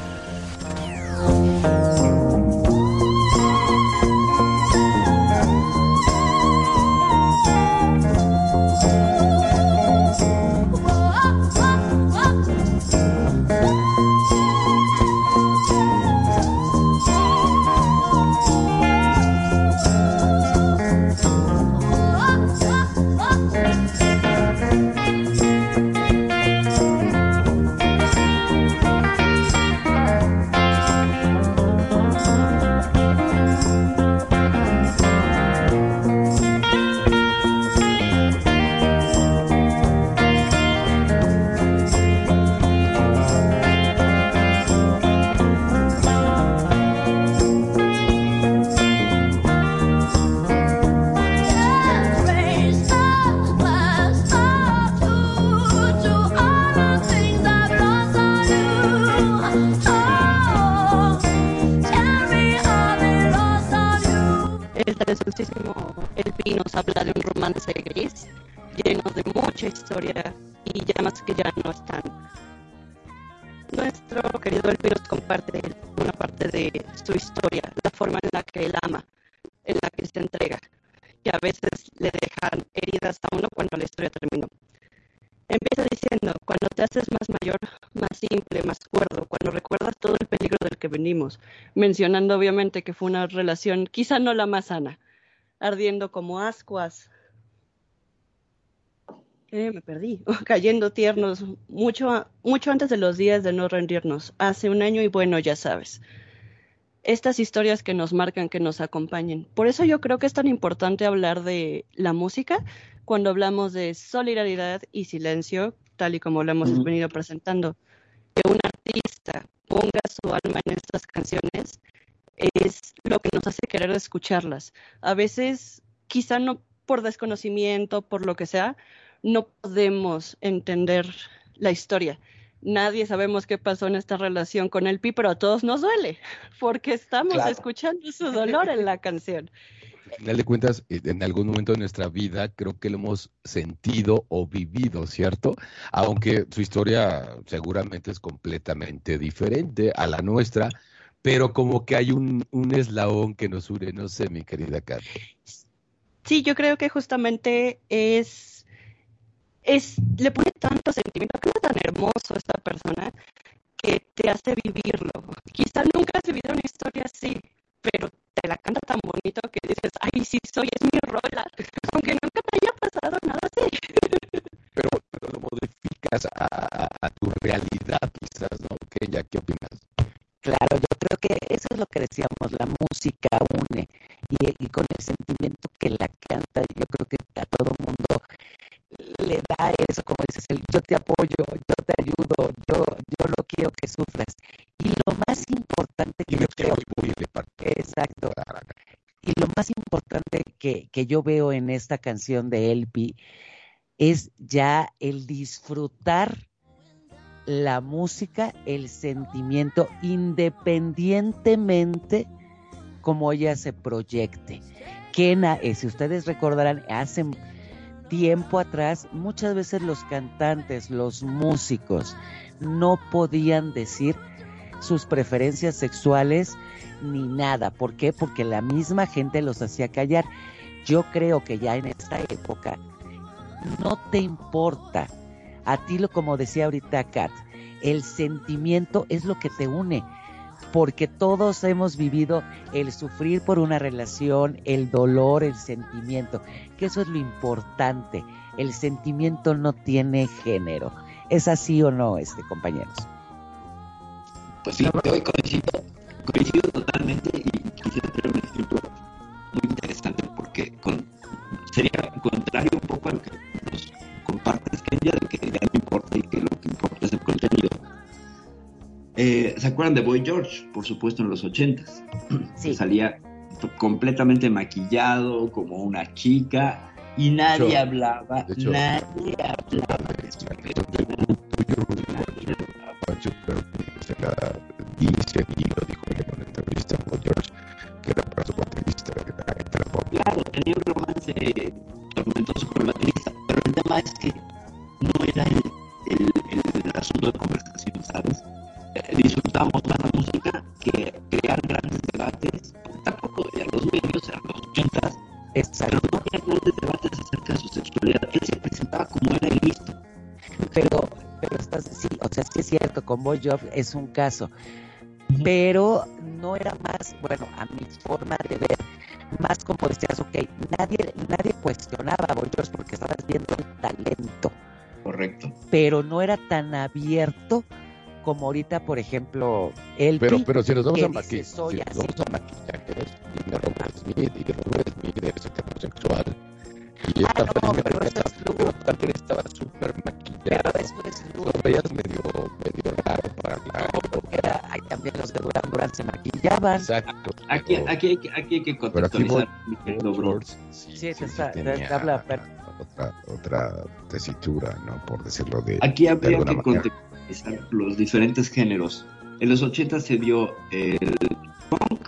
Su historia, la forma en la que él ama, en la que se entrega, que a veces le dejan heridas a uno cuando la historia terminó. Empieza diciendo, cuando te haces más mayor, más simple, más cuerdo, cuando recuerdas todo el peligro del que venimos, mencionando obviamente que fue una relación quizá no la más sana, ardiendo como ascuas, eh, me perdí, cayendo tiernos, mucho, mucho antes de los días de no rendirnos, hace un año y bueno, ya sabes. Estas historias que nos marcan, que nos acompañen. Por eso yo creo que es tan importante hablar de la música cuando hablamos de solidaridad y silencio, tal y como lo hemos venido presentando. Que un artista ponga su alma en estas canciones es lo que nos hace querer escucharlas. A veces, quizá no por desconocimiento, por lo que sea, no podemos entender la historia. Nadie sabemos qué pasó en esta relación con el Pi, pero a todos nos duele, porque estamos Claro. escuchando su dolor en la canción. Al final de cuentas, eh, en algún momento de nuestra vida creo que lo hemos sentido o vivido, ¿cierto? Aunque su historia seguramente es completamente diferente a la nuestra, pero como que hay un, un eslabón que nos une, no sé, mi querida Kat. Sí, yo creo que justamente es, es, le pone tanto sentimiento, que es tan hermoso esta persona que te hace vivirlo. Quizá nunca has vivido una historia así, pero te la canta tan bonito que dices, ay, sí soy, es mi rola, aunque nunca te haya pasado nada así. Pero, pero lo modificas a, a- a tu realidad, quizás, ¿no? Kenya, ¿qué opinas? Claro, yo creo que eso es lo que decíamos, la música une y, y con el sentimiento que la canta, sufras. Y lo más importante que Y yo creo, exacto, y lo más importante que, que yo veo en esta canción de Elpi es ya el disfrutar la música, el sentimiento, independientemente como ella se proyecte. Kena, eh, si ustedes recordarán, hace tiempo atrás, muchas veces los cantantes, los músicos, no podían decir sus preferencias sexuales ni nada. ¿Por qué? Porque la misma gente los hacía callar. Yo creo que ya en esta época no te importa. A ti, lo como decía ahorita Kat, el sentimiento es lo que te une, porque todos hemos vivido el sufrir por una relación, el dolor, el sentimiento, que eso es lo importante. El sentimiento no tiene género. ¿Es así o no, este compañeros? Pues sí, coincido, coincido totalmente y quisiera traer un ejemplo muy interesante porque con- sería contrario un poco a lo que nos compartes, Kenya, de que ya no importa y que lo que importa es el contenido. Eh, ¿Se acuerdan de Boy George? Por supuesto, en los ochentas. Sí. Salía completamente maquillado como una chica y nadie hablaba, de hecho- nadie hablaba Pancho, pero se la dice y lo dijo en una entrevista Paul George, que era para su baterista. Claro, tenía un romance tormentoso con el baterista, pero el tema es que no era el, el, el asunto de conversación, ¿sabes? Eh, disfrutábamos más la música que crear grandes debates, tampoco ya los medios eran los ochentas, pero Exacto. no había grandes debates acerca de su sexualidad. Él se presentaba como era y listo. Pero, pero estás, sí, o sea, sí es cierto, con Boy Job es un caso, pero no era más, bueno, a mi forma de ver, más como decías, ok, nadie, nadie cuestionaba a Boy George porque estabas viendo el talento, Correcto. pero no era tan abierto como ahorita, por ejemplo, el Pero, pero si nos vamos a dice, maquillaje, "Soy si nos así". vamos a maquillajes, dime Robert Smith, y que Robert Smith es heterosexual. Y Ah, esta no, pero eso es también estaba súper maquillado. pero eso es Lo look, veías medio, medio raro para la no, porque era, hay también los de Duran Duran se maquillaban, Exacto. Aquí, pero- aquí, hay, que- aquí hay que Pero aquí contextualizar, mi querido bro. George sí, Sí, te sí, está- sí te- te tenía habla per- otra, otra tesitura, ¿no? Por decirlo de, Aquí habría que manera. Los diferentes géneros. En los 80 se dio el punk,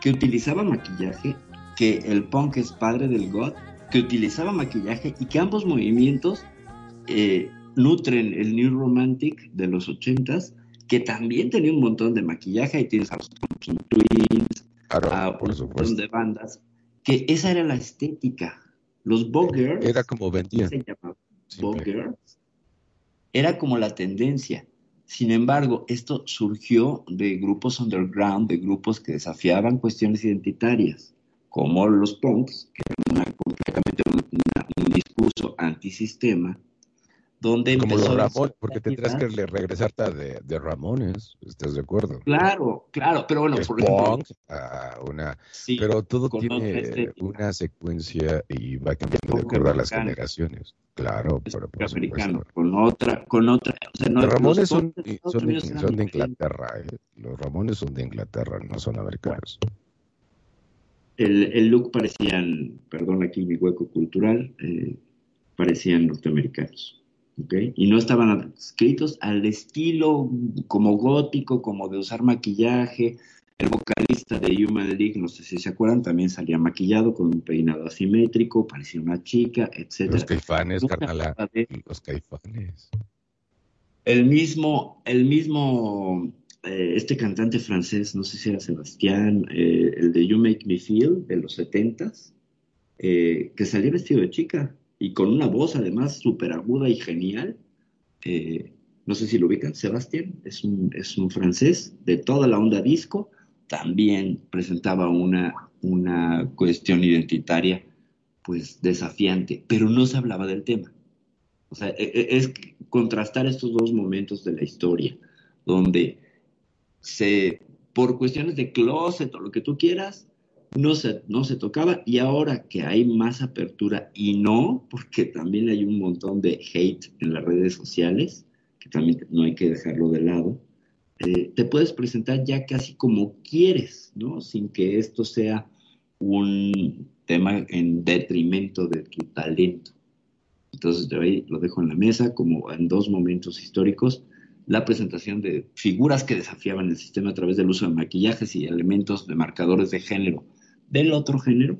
que utilizaba maquillaje, que el punk es padre del goth, que utilizaba maquillaje y que ambos movimientos eh, nutren el New Romantic de los 80 que también tenía un montón de maquillaje. Ahí tienes a los Thompson Twins, Claro, a por un montón supuesto. de bandas, que esa era la estética. Los Boggers, Era como vendían. se llamaban Simple. Boggers, era como la tendencia. Sin embargo, esto surgió de grupos underground, de grupos que desafiaban cuestiones identitarias, como los punks, que eran completamente un discurso antisistema, donde Como los empezó Ramones, porque tendrás que a de, de Ramones, ¿estás de acuerdo? Claro, claro, pero bueno, Es por ejemplo, punk, ah, una, sí, pero todo tiene una secuencia y va cambiando de acuerdo a las generaciones. Claro, pero por americano, supuesto. con otra, con otra, o sea, no, Los Ramones son, de son, son. Inglaterra, ¿eh? Los Ramones son de Inglaterra, no son americanos. El, el look parecían, perdón aquí mi hueco cultural, eh, parecían norteamericanos, Y no estaban adscritos al estilo como gótico, como de usar maquillaje. El vocalista de Human League, no sé si se acuerdan, también salía maquillado con un peinado asimétrico, parecía una chica, Los etcétera. caifanes, de- Los caifanes. El mismo, el mismo, eh, este cantante francés, no sé si era Sebastián, eh, el de You Make Me Feel, de los setentas, eh, que salía vestido de chica y con una voz además súper aguda y genial. Eh, no sé si lo ubican, Sebastián, es un, es un francés de toda la onda disco, también presentaba una, una cuestión identitaria pues desafiante, pero no se hablaba del tema. O sea, e- e- es contrastar estos dos momentos de la historia, donde se, por cuestiones de closet o lo que tú quieras, no se, no se tocaba y ahora que hay más apertura y no, porque también hay un montón de hate en las redes sociales, que también no hay que dejarlo de lado, eh, te puedes presentar ya casi como quieres, ¿no? Sin que esto sea un tema en detrimento de tu talento. Entonces, de ahí lo dejo en la mesa como en dos momentos históricos, la presentación de figuras que desafiaban el sistema a través del uso de maquillajes y elementos de marcadores de género del otro género,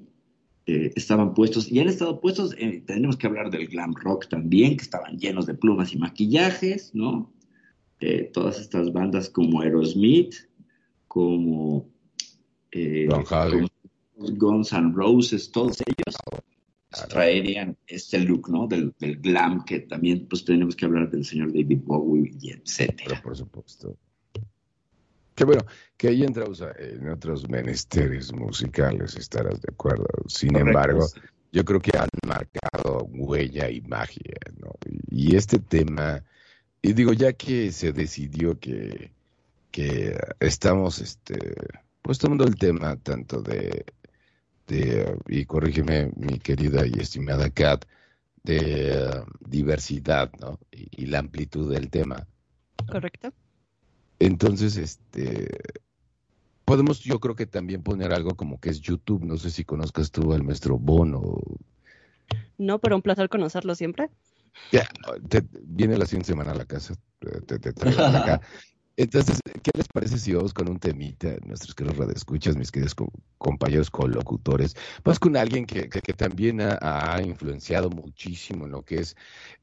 eh, estaban puestos, y han estado puestos, eh, tenemos que hablar del glam rock también, que estaban llenos de plumas y maquillajes, ¿no? Eh, todas estas bandas como Aerosmith, como, Guns N' Roses, todos ellos traerían este look, ¿no? Del, del glam, que también pues tenemos que hablar del señor David Bowie y Pero etcétera. por supuesto. Que bueno, que ahí entra o sea, en otros menesteres musicales, estarás de acuerdo. Sin Correcto. embargo, yo creo que han marcado huella y magia, ¿no? Y, este tema, y digo, ya que se decidió que, que estamos, este, pues tomando el tema tanto de, de, y corrígeme mi querida y estimada Kat, de eh, diversidad, ¿no? Y, y la amplitud del tema. ¿Correcto? Entonces, este, podemos, yo creo que también poner algo como que es YouTube. No sé si conozcas tú al maestro Bono. No, pero un placer conocerlo siempre. Ya, te- viene la siguiente semana a la casa, te, te traigo acá. Entonces, ¿qué les parece si vamos con un temita, nuestros queridos radioescuchas, mis queridos co- compañeros colocutores? Vamos con alguien que, que- que también ha, ha influenciado muchísimo en lo que es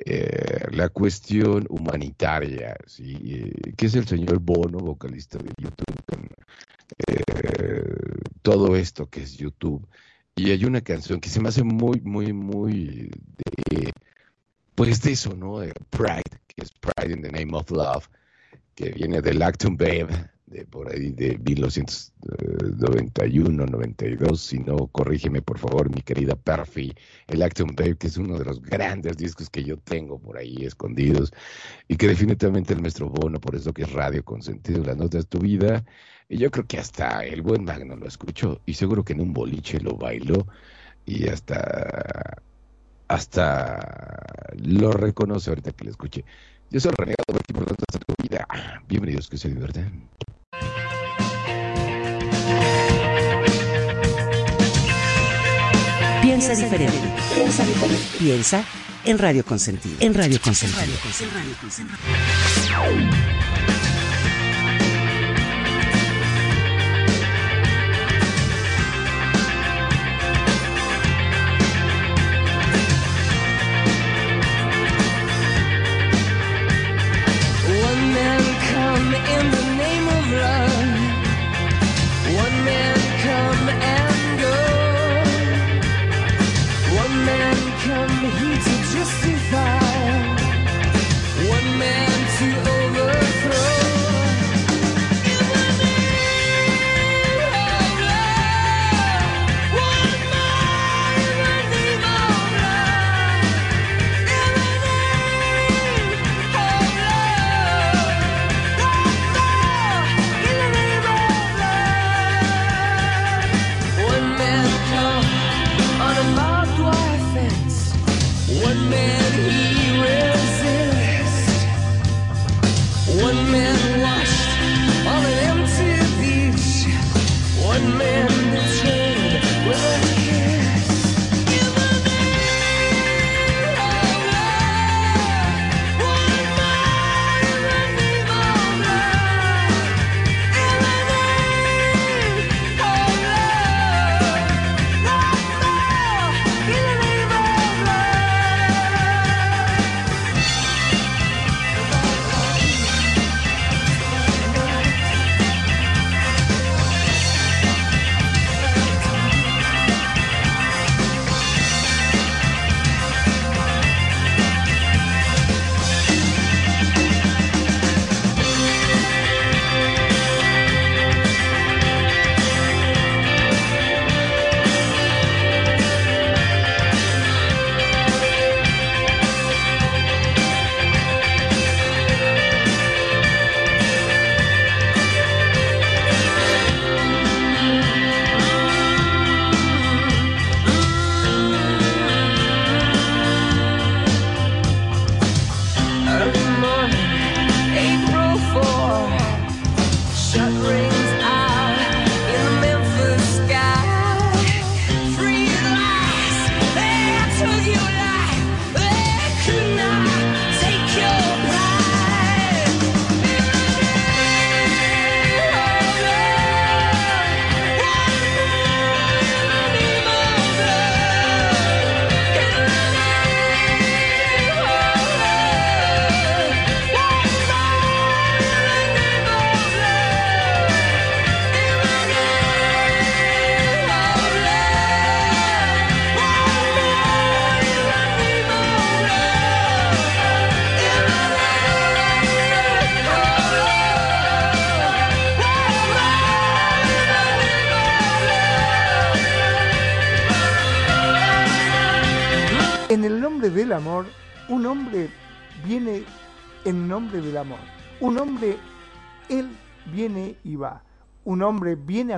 eh, la cuestión humanitaria, ¿sí? Eh, que es el señor Bono, vocalista de YouTube, con eh, todo esto que es YouTube. Y hay una canción que se me hace muy, muy, muy de, pues de eso, ¿no? De Pride, que es Pride in the Name of Love que viene del Acton Babe, de por ahí de 1991, 92, si no, corrígeme por favor, mi querida Perfy, el Acton Babe, que es uno de los grandes discos que yo tengo por ahí escondidos, y que definitivamente el maestro Bono, por eso que es radio con sentido, las notas de tu vida, y yo creo que hasta el buen Magno lo escuchó, y seguro que en un boliche lo bailó, y hasta, hasta lo reconoce ahorita que lo escuche. Yo soy Renegado por tanto vida. Bienvenidos, que se diviertan. Piensa diferente. Piensa diferente. Piensa en Radio Consentido. En Radio Consentido. En Radio Consentido. One man come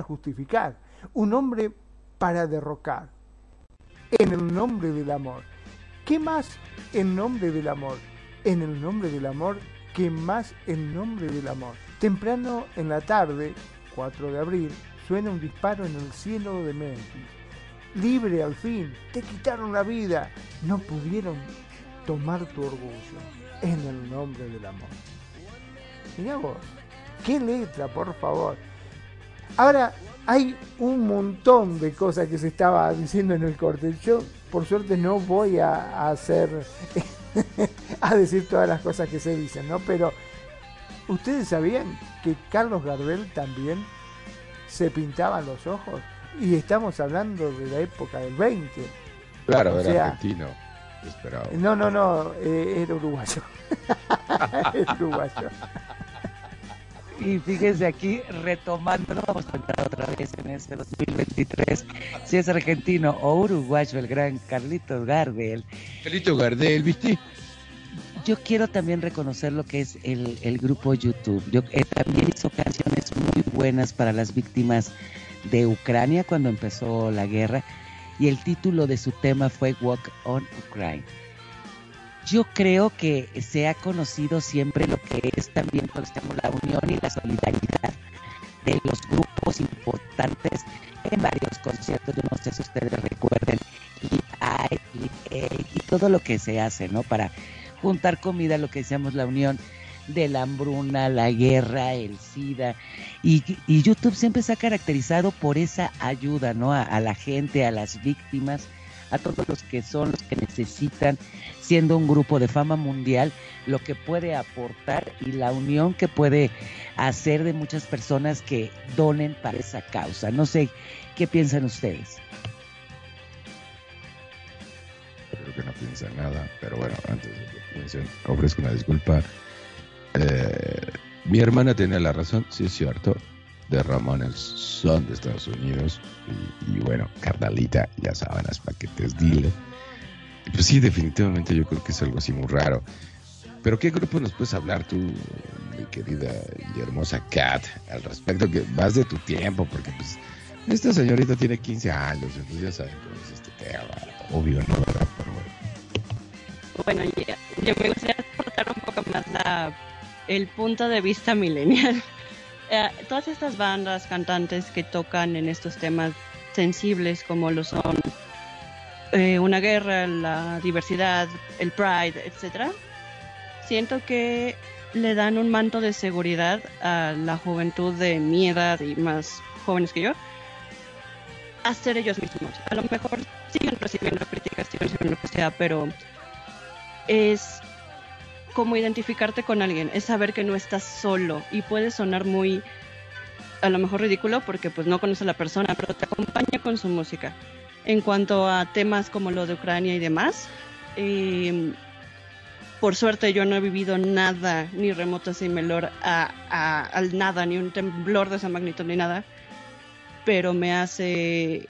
justificar. Un hombre para derrocar. En el nombre del amor. ¿Qué más en nombre del amor? En el nombre del amor, ¿qué más en nombre del amor? Temprano en la tarde, 4 de abril, suena un disparo en el cielo de Memphis libre al fin, te quitaron la vida, no pudieron tomar tu orgullo en el nombre del amor. Mirá vos, qué letra, por favor. Ahora, hay un montón de cosas que se estaba diciendo en el corte. Yo, por suerte, no voy a, hacer, a decir todas las cosas que se dicen, ¿no? Pero, ¿ustedes sabían que Carlos Gardel también se pintaba los ojos? Y estamos hablando de la época del 20. Claro, era argentino. Esperado. No, no, no, eh, era uruguayo. era uruguayo. Y fíjense aquí, retomando, vamos a entrar otra vez en este 2023, si es argentino o uruguayo, el gran Carlitos Gardel. Carlitos Gardel, ¿viste? Yo quiero también reconocer lo que es el, el grupo YouTube. Yo, eh, también hizo canciones muy buenas para las víctimas de Ucrania cuando empezó la guerra y el título de su tema fue Walk on Ukraine. Yo creo que se ha conocido siempre lo que es también estamos la unión y la solidaridad de los grupos importantes en varios conciertos, yo no sé si ustedes recuerden, y, y todo lo que se hace, ¿no? Para juntar comida, lo que decíamos la unión de la hambruna, la guerra, el SIDA. Y, YouTube siempre se ha caracterizado por esa ayuda, ¿no? A, la gente, a las víctimas, a todos los que son los que necesitan, siendo un grupo de fama mundial, lo que puede aportar y la unión que puede hacer de muchas personas que donen para esa causa. No sé, ¿qué piensan ustedes? Creo que no piensa nada, pero bueno, antes de que ofrezco una disculpa. Eh, mi hermana tiene la razón, sí es cierto, de Ramones son de Estados Unidos y, bueno, carnalita, ya saben, las paquetes, dile. Pues sí, definitivamente yo creo que es algo así muy raro. Pero ¿qué grupo nos puedes hablar tú, mi querida y hermosa Kat, al respecto? Que vas de tu tiempo, porque pues esta señorita tiene 15 años, entonces ya saben cómo es este tema. Obvio, ¿no? ¿Verdad? Pero bueno. Bueno, ya- yo me gustaría aportar un poco más la, el punto de vista millennial. Eh, todas estas bandas, cantantes que tocan en estos temas sensibles como lo son eh, una guerra, la diversidad, el pride, etcétera, siento que le dan un manto de seguridad a la juventud de mi edad y más jóvenes que yo a ser ellos mismos. A lo mejor siguen recibiendo críticas, siguen recibiendo lo que sea, pero es como identificarte con alguien, es saber que no estás solo. Y puede sonar muy a lo mejor ridículo porque pues no conoce a la persona, pero te acompaña con su música. En cuanto a temas como lo de Ucrania y demás, eh, por suerte yo no he vivido nada ni remoto similar a- al nada, ni un temblor de esa magnitud ni nada, pero me hace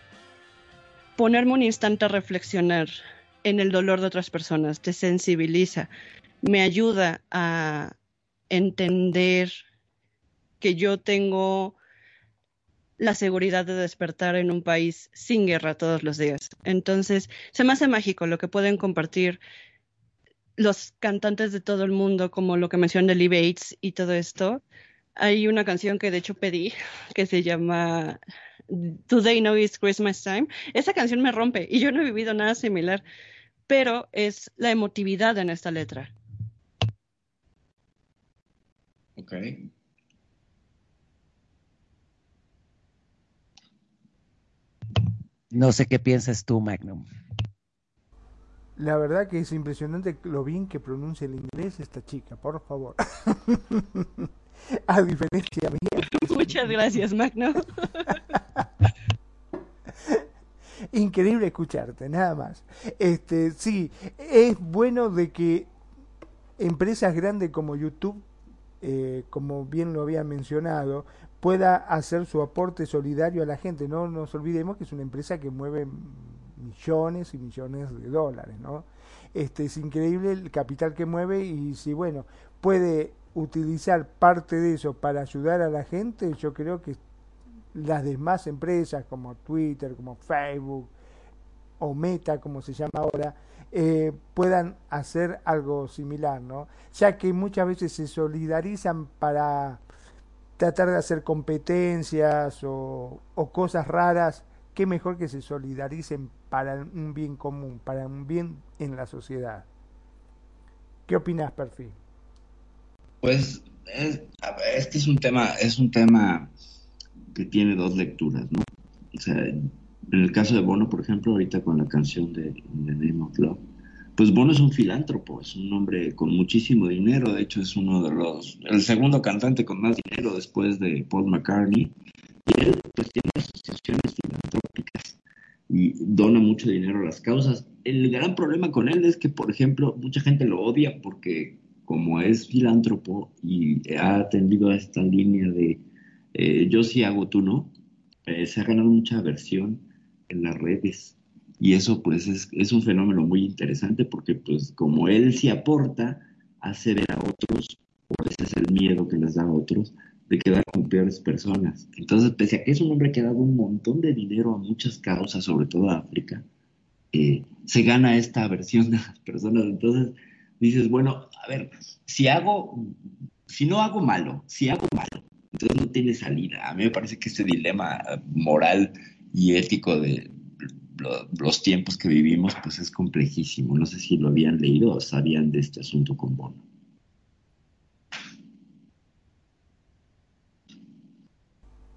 ponerme un instante a reflexionar en el dolor de otras personas, te sensibiliza, me ayuda a entender que yo tengo la seguridad de despertar en un país sin guerra todos los días. Entonces, se me hace mágico lo que pueden compartir los cantantes de todo el mundo, como lo que mencioné Lee Bates y todo esto. Hay una canción que de hecho pedí que se llama Today Know It's Christmas Time. Esa canción me rompe y yo no he vivido nada similar, pero es la emotividad en esta letra. Ok. No sé qué piensas tú, Magnum. La verdad que es impresionante lo bien que pronuncia el inglés esta chica, por favor. A diferencia mía. Muchas gracias, Magno. Increíble escucharte, nada más. Este, sí, es bueno de que empresas grandes como YouTube, eh, como bien lo había mencionado, pueda hacer su aporte solidario a la gente. No nos olvidemos que es una empresa que mueve millones y millones de dólares, ¿no? Este es increíble el capital que mueve y si bueno puede utilizar parte de eso para ayudar a la gente, yo creo que las demás empresas como Twitter, como Facebook o Meta, como se llama ahora, eh, puedan hacer algo similar, ¿no? Ya que muchas veces se solidarizan para tratar de hacer competencias o, cosas raras, qué mejor que se solidaricen para un bien común, para un bien en la sociedad. ¿Qué opinas, Perfil? Pues este es un tema, es un tema que tiene dos lecturas, ¿no? En el caso de Bono, por ejemplo, ahorita con la canción de, de Name of Love, pues Bono es un filántropo, es un hombre con muchísimo dinero, de hecho es uno de los, el segundo cantante con más dinero después de Paul McCartney, y él pues tiene asociaciones filantrópicas y dona mucho dinero a las causas. El gran problema con él es que, por ejemplo, mucha gente lo odia porque como es filántropo y ha atendido a esta línea de eh, yo sí hago, tú no, eh, se ha ganado mucha aversión en las redes. Y eso pues es, un fenómeno muy interesante porque pues como él sí aporta, hace ver a otros, o ese es el miedo que les da a otros, de quedar con peores personas. Entonces, pese a que es un hombre que ha dado un montón de dinero a muchas causas, sobre todo a África, eh, se gana esta aversión de las personas. Entonces, dices, bueno, a ver, si hago, si no hago malo, si hago malo, entonces no tiene salida. A mí me parece que este dilema moral y ético de lo, los tiempos que vivimos, pues es complejísimo. No sé si lo habían leído o sabían de este asunto con Bono.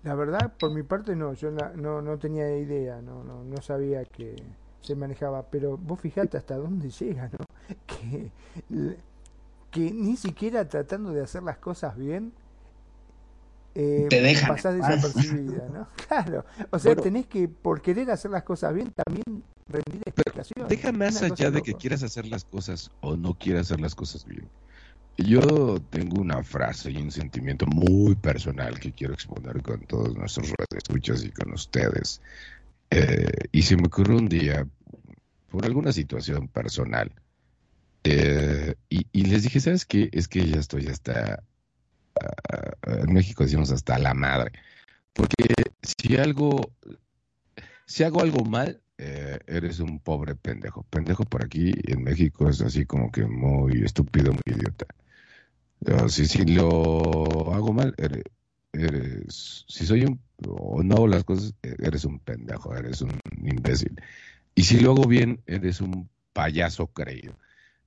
La verdad, por mi parte no, yo la, no, no tenía idea, no, no, no sabía que se manejaba, pero vos fijate hasta dónde llega, ¿no? Que, que ni siquiera tratando de hacer las cosas bien, eh, Te dejan pasás desapercibida, ¿no? Claro, o sea, Bueno. tenés que, por querer hacer las cosas bien, también rendir explicación. Deja más allá de que loca. quieras hacer las cosas o no quieras hacer las cosas bien. Yo tengo una frase y un sentimiento muy personal que quiero exponer con todos nuestros escuchas y con ustedes. Eh, y se me ocurrió un día, por alguna situación personal, eh, y, y les dije, ¿sabes qué? Es que ya estoy hasta, en México decimos hasta la madre. Porque si algo, si hago algo mal, eh, eres un pobre pendejo. Pendejo por aquí en México es así como que muy estúpido, muy idiota. Si, si lo hago mal, eres, eres- si soy un, o no hago las cosas, eh, eres un pendejo, eres un imbécil. Y si lo hago bien, eres un payaso creído.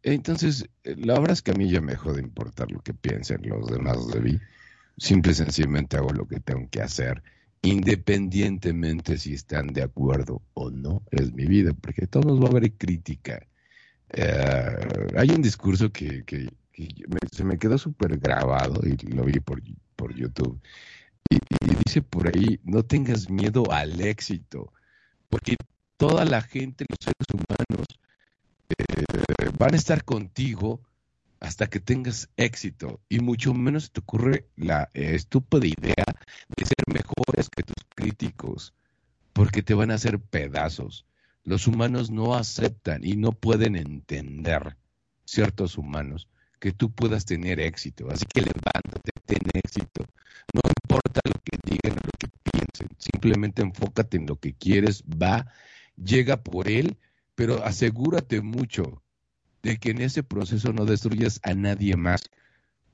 Entonces, eh, la verdad es que a mí ya me dejó de importar lo que piensen los demás de mí. Simple y sencillamente hago lo que tengo que hacer, independientemente si están de acuerdo o no, es mi vida, porque todos va a haber crítica. Eh, hay un discurso que, que- que me- se me quedó súper grabado y lo vi por, por YouTube. Y dice por ahí, no tengas miedo al éxito, porque toda la gente, los seres humanos, eh, van a estar contigo hasta que tengas éxito y mucho menos te ocurre la estúpida idea de ser mejores que tus críticos porque te van a hacer pedazos. Los humanos no aceptan y no pueden entender, ciertos humanos, que tú puedas tener éxito. Así que levántate, ten éxito. No importa lo que digan o lo que piensen, simplemente enfócate en lo que quieres, va, llega por él, pero asegúrate mucho de que en ese proceso no destruyas a nadie más,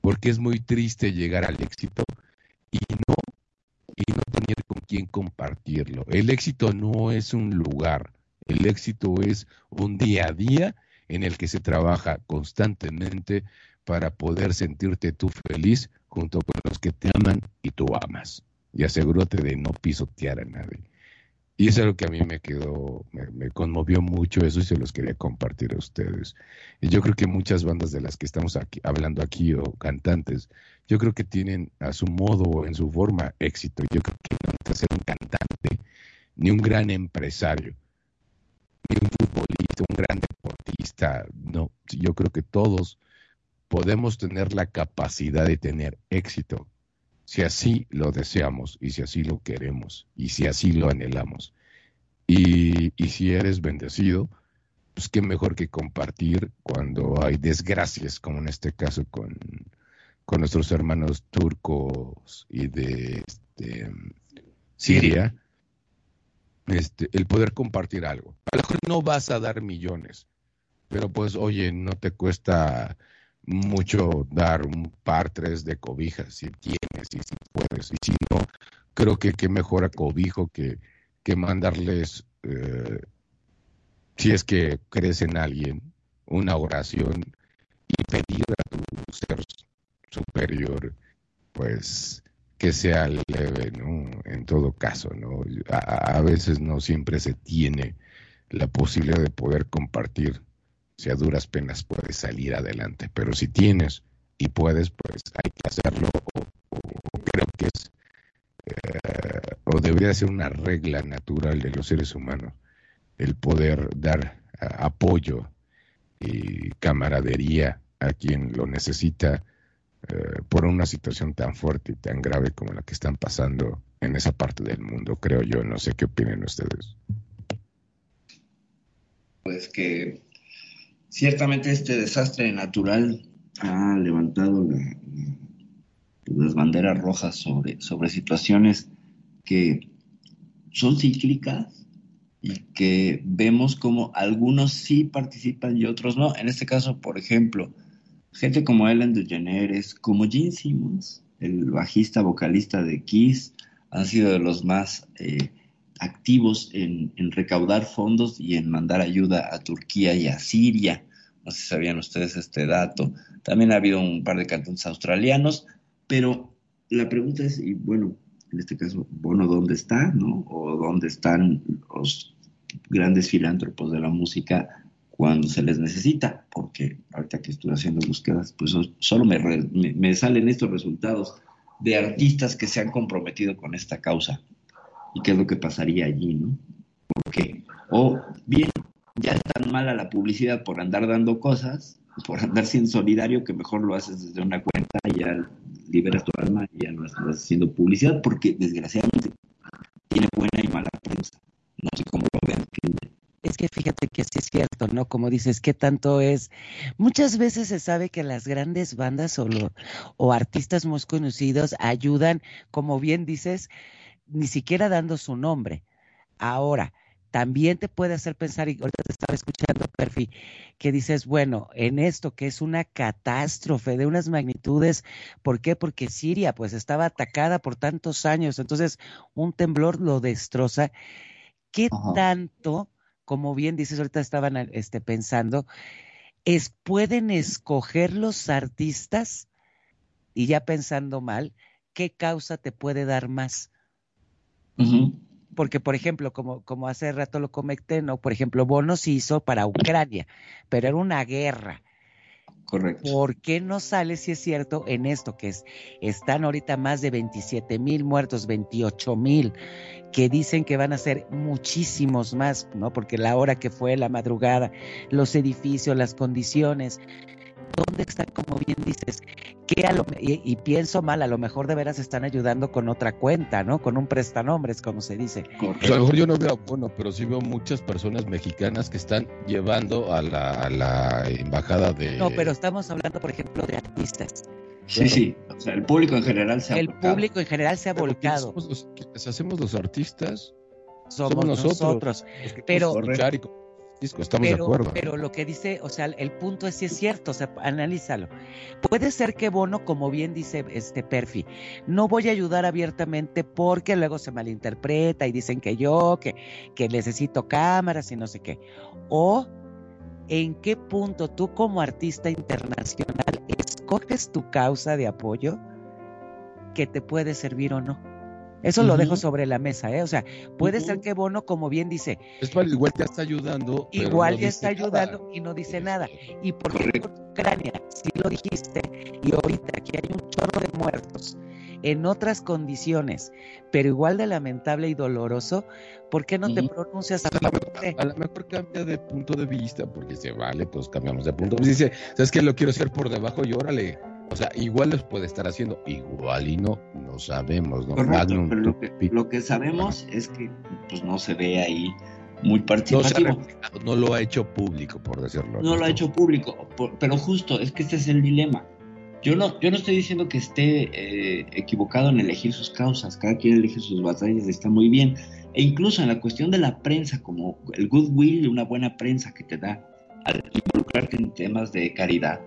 porque es muy triste llegar al éxito y no y no tener con quién compartirlo. El éxito no es un lugar, el éxito es un día a día en el que se trabaja constantemente para poder sentirte tú feliz junto con los que te aman y tú amas. Y asegúrate de no pisotear a nadie. Y es lo que a mí me quedó, me, conmovió mucho eso y se los quería compartir a ustedes. Y yo creo que muchas bandas de las que estamos aquí, hablando aquí o cantantes, yo creo que tienen a su modo o en su forma éxito. Yo creo que no necesitas ser un cantante, ni un gran empresario, ni un futbolista, un gran deportista. No, yo creo que todos podemos tener la capacidad de tener éxito si así lo deseamos y si así lo queremos y si así lo anhelamos. Y, y si eres bendecido, pues qué mejor que compartir cuando hay desgracias, como en este caso con, con nuestros hermanos turcos y de este, Siria, este, el poder compartir algo. A lo mejor no vas a dar millones, pero pues oye, no te cuesta mucho dar un par, tres de cobijas, si tienes y si puedes, y si no, creo que qué mejor cobijo que, que mandarles, eh, si es que crees en alguien, una oración y pedir a tu ser superior, pues que sea leve, ¿no? En todo caso, ¿no? A, a veces no siempre se tiene la posibilidad de poder compartir si a duras penas puedes salir adelante. Pero si tienes y puedes, pues hay que hacerlo. O, creo que es, eh, o debería ser una regla natural de los seres humanos, el poder dar apoyo y camaradería a quien lo necesita eh, por una situación tan fuerte y tan grave como la que están pasando en esa parte del mundo, creo yo. No sé qué opinan ustedes. Pues que ciertamente este desastre natural ha levantado la- la- las banderas rojas sobre, sobre situaciones que son cíclicas y que vemos como algunos sí participan y otros no. En este caso, por ejemplo, gente como Ellen DeGeneres, como Gene Simmons, el bajista vocalista de Kiss, han sido de los más eh, activos en, recaudar fondos y en mandar ayuda a Turquía y a Siria. No sé si sabían ustedes este dato. También ha habido un par de cantantes australianos, pero la pregunta es, y bueno, en este caso, bueno, ¿dónde está, no? O ¿dónde están los grandes filántropos de la música cuando se les necesita? Porque ahorita que estoy haciendo búsquedas, pues so- solo me salen estos resultados de artistas que se han comprometido con esta causa. ¿Y qué es lo que pasaría allí, no? Porque, o bien, ya es tan mala la publicidad por andar dando cosas, por andar siendo solidario, que mejor lo haces desde una cuenta y ya liberas tu alma y ya no estás haciendo publicidad, porque desgraciadamente tiene buena y mala prensa. No sé cómo lo vean. Es que fíjate que sí es cierto, ¿no? Como dices, ¿qué tanto es? Muchas veces se sabe que las grandes bandas o, lo- o artistas muy conocidos ayudan, como bien dices, ni siquiera dando su nombre. Ahora, también te puede hacer pensar, y ahorita te estaba escuchando, Perfi, que dices, bueno, en esto que es una catástrofe de unas magnitudes, ¿por qué? Porque Siria pues estaba atacada por tantos años, entonces un temblor lo destroza. ¿Qué Ajá. tanto, como bien dices, ahorita estaban este, pensando, es, pueden escoger los artistas y ya pensando mal, qué causa te puede dar más? Porque, por ejemplo, como, como hace rato lo comenté, ¿no? Por ejemplo, Bono se hizo para Ucrania, pero era una guerra. Correcto. ¿Por qué no sale, si es cierto, en esto que es, están ahorita más de 27 mil muertos, 28 mil, que dicen que van a ser muchísimos más, ¿no? Porque la hora que fue, la madrugada, los edificios, las condiciones, ¿dónde están, como bien dices? Que a lo, y, y pienso mal, a lo mejor de veras están ayudando con otra cuenta, ¿no? Con un prestanombres, como se dice. Pues a lo mejor yo no veo, bueno, pero sí veo muchas personas mexicanas que están llevando a la, a la embajada de... No, pero estamos hablando, por ejemplo, de artistas. Sí, sí. O sea, el público en general se ha El volcado. público en general se ha volcado. Somos los, hacemos los artistas, Somos, somos nosotros. nosotros. los que Pero- disco, estamos de pero, acuerdo. pero lo que dice, o sea, el punto es si es cierto, o sea, analízalo. Puede ser que Bono, como bien dice este Perfi, no voy a ayudar abiertamente porque luego se malinterpreta y dicen que yo, que, que necesito cámaras y no sé qué. O en qué punto tú como artista internacional escoges tu causa de apoyo que te puede servir o no. Eso lo dejo sobre la mesa, ¿eh? O sea, puede ser que Bono, como bien dice, Es para igual te está ayudando. Igual no ya está ayudando nada. y no dice nada. ¿Y por qué con Ucrania? Si lo dijiste, y ahorita aquí hay un chorro de muertos en otras condiciones, pero igual de lamentable y doloroso, ¿por qué no te pronuncias a favor de? mejor, a lo mejor cambia de punto de vista, porque dice, vale, pues cambiamos de punto. Pues dice, ¿sabes qué? Lo quiero hacer por debajo y órale. O sea, igual los puede estar haciendo, igual y no, no sabemos, ¿no? Correcto, Magnum, pero lo que, Tupi, lo que sabemos es que pues, no se ve ahí muy no, ha participativo. no lo ha hecho público, por decirlo. No lo ha hecho público, por- pero justo es que este es el dilema. Yo no, yo no estoy diciendo que esté eh, equivocado en elegir sus causas, cada quien elige sus batallas, está muy bien. E incluso en la cuestión de la prensa, como el goodwill de una buena prensa que te da al involucrarte en temas de caridad,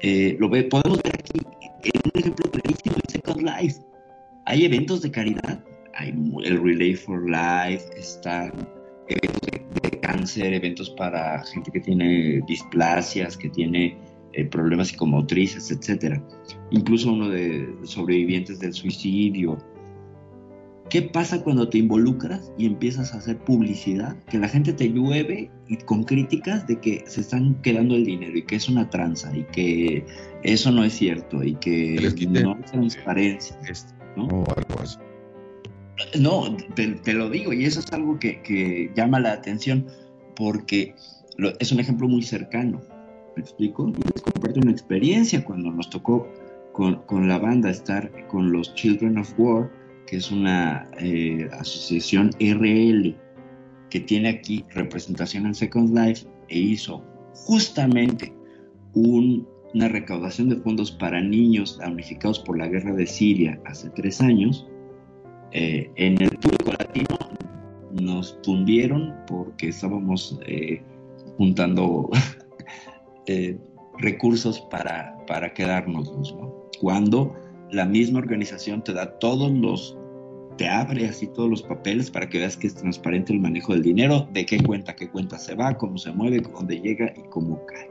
eh, lo ve, podemos ver aquí en un ejemplo clarísimo en Second Life. Hay eventos de caridad, hay el Relay for Life, están eventos de, cáncer, eventos para gente que tiene displasias, que tiene eh, problemas psicomotrices, etcétera. Incluso uno de sobrevivientes del suicidio. ¿Qué pasa cuando te involucras y empiezas a hacer publicidad? Que la gente te llueve y con críticas de que se están quedando el dinero y que es una tranza y que eso no es cierto y que no hay transparencia. Este, ¿no? o algo así. No, te, te lo digo, y eso es algo que, que llama la atención, porque lo- es un ejemplo muy cercano. ¿Me explico? Y les comparto una experiencia cuando nos tocó con, con la banda estar con los Children of War, que es una eh, asociación RL que tiene aquí representación en Second Life e hizo justamente un- una recaudación de fondos para niños damnificados por la guerra de Siria hace tres años eh, en el público latino nos tundieron porque estábamos eh, juntando recursos para, para quedárnoslos, ¿no? Cuando la misma organización te da todos los, te abre así todos los papeles para que veas que es transparente el manejo del dinero, de qué cuenta, qué cuenta se va, cómo se mueve, dónde llega y cómo cae.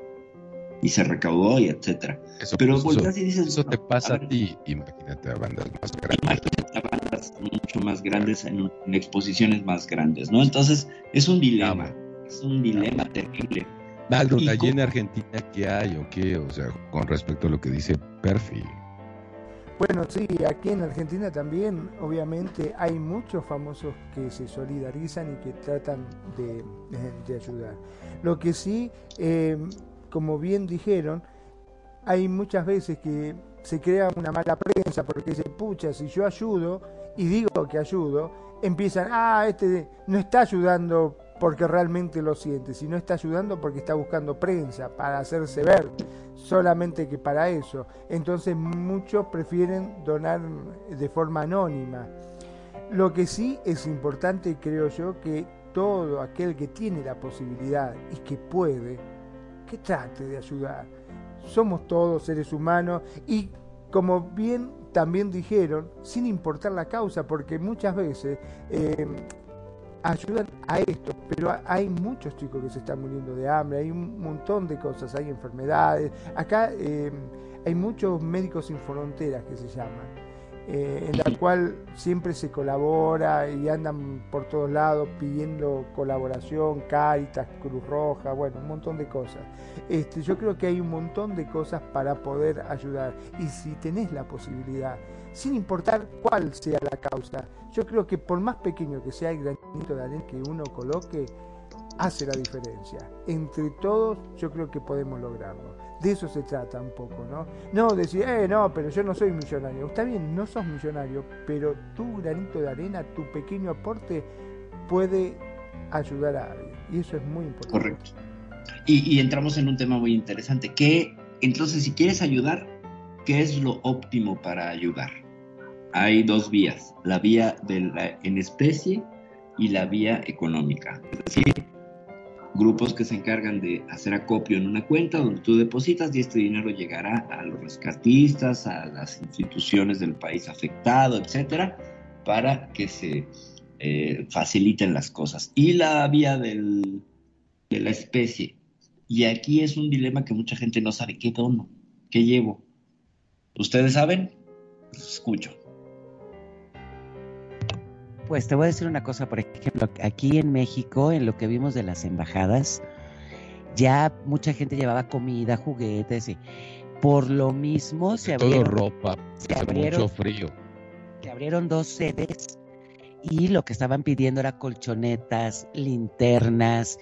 Y se recaudó y etcétera. Eso, Pero pues, eso- y dices, eso te pasa a a ver, ti, imagínate a bandas más grandes. imagínate a bandas mucho más grandes en, en exposiciones más grandes, ¿no? Entonces es un dilema, es un dilema terrible. Magno, ¿Y allí en Argentina, ¿qué hay o qué? O sea, con respecto a lo que dice Perfi. Bueno, sí, aquí en Argentina también, obviamente, hay muchos famosos que se solidarizan y que tratan de, de ayudar. Lo que sí, eh, como bien dijeron, hay muchas veces que se crea una mala prensa porque se pucha, si yo ayudo y digo que ayudo, empiezan, ah, este no está ayudando porque realmente lo siente, sino está ayudando porque está buscando prensa para hacerse ver, solamente que para eso. Entonces muchos prefieren donar de forma anónima. Lo que sí es importante, creo yo, que todo aquel que tiene la posibilidad y que puede, que trate de ayudar. Somos todos seres humanos y como bien también dijeron, sin importar la causa, porque muchas veces eh, ayudan a esto, pero hay muchos chicos que se están muriendo de hambre, hay un montón de cosas, hay enfermedades. Acá eh, hay muchos médicos sin fronteras que se llaman eh, en la cual siempre se colabora y andan por todos lados pidiendo colaboración, Caritas, Cruz Roja, bueno, un montón de cosas. Este, yo creo que hay un montón de cosas para poder ayudar y si tenés la posibilidad, sin importar cuál sea la causa, yo creo que por más pequeño que sea el granito de arena que uno coloque, hace la diferencia. Entre todos yo creo que podemos lograrlo. De eso se trata un poco, ¿no? No decir, eh, no, pero yo no soy millonario. Está bien, no sos millonario, pero tu granito de arena, tu pequeño aporte puede ayudar a alguien. Y eso es muy importante. Correcto. Y, y entramos en un tema muy interesante. Que entonces, si quieres ayudar, ¿qué es lo óptimo para ayudar? Hay dos vías, la vía en especie y la vía económica. Es decir, grupos que se encargan de hacer acopio en una cuenta donde tú depositas y este dinero llegará a los rescatistas, a las instituciones del país afectado, etcétera, para que se eh, faciliten las cosas. Y la vía de la especie. Y aquí es un dilema que mucha gente no sabe qué dono, qué llevo. ¿Ustedes saben? Los escucho. Pues te voy a decir una cosa, por ejemplo, aquí en México, en lo que vimos de las embajadas, ya mucha gente llevaba comida, juguetes, y por lo mismo se Todo abrieron, ropa, se abrieron- mucho frío. se abrieron dos sedes y lo que estaban pidiendo era colchonetas, linternas,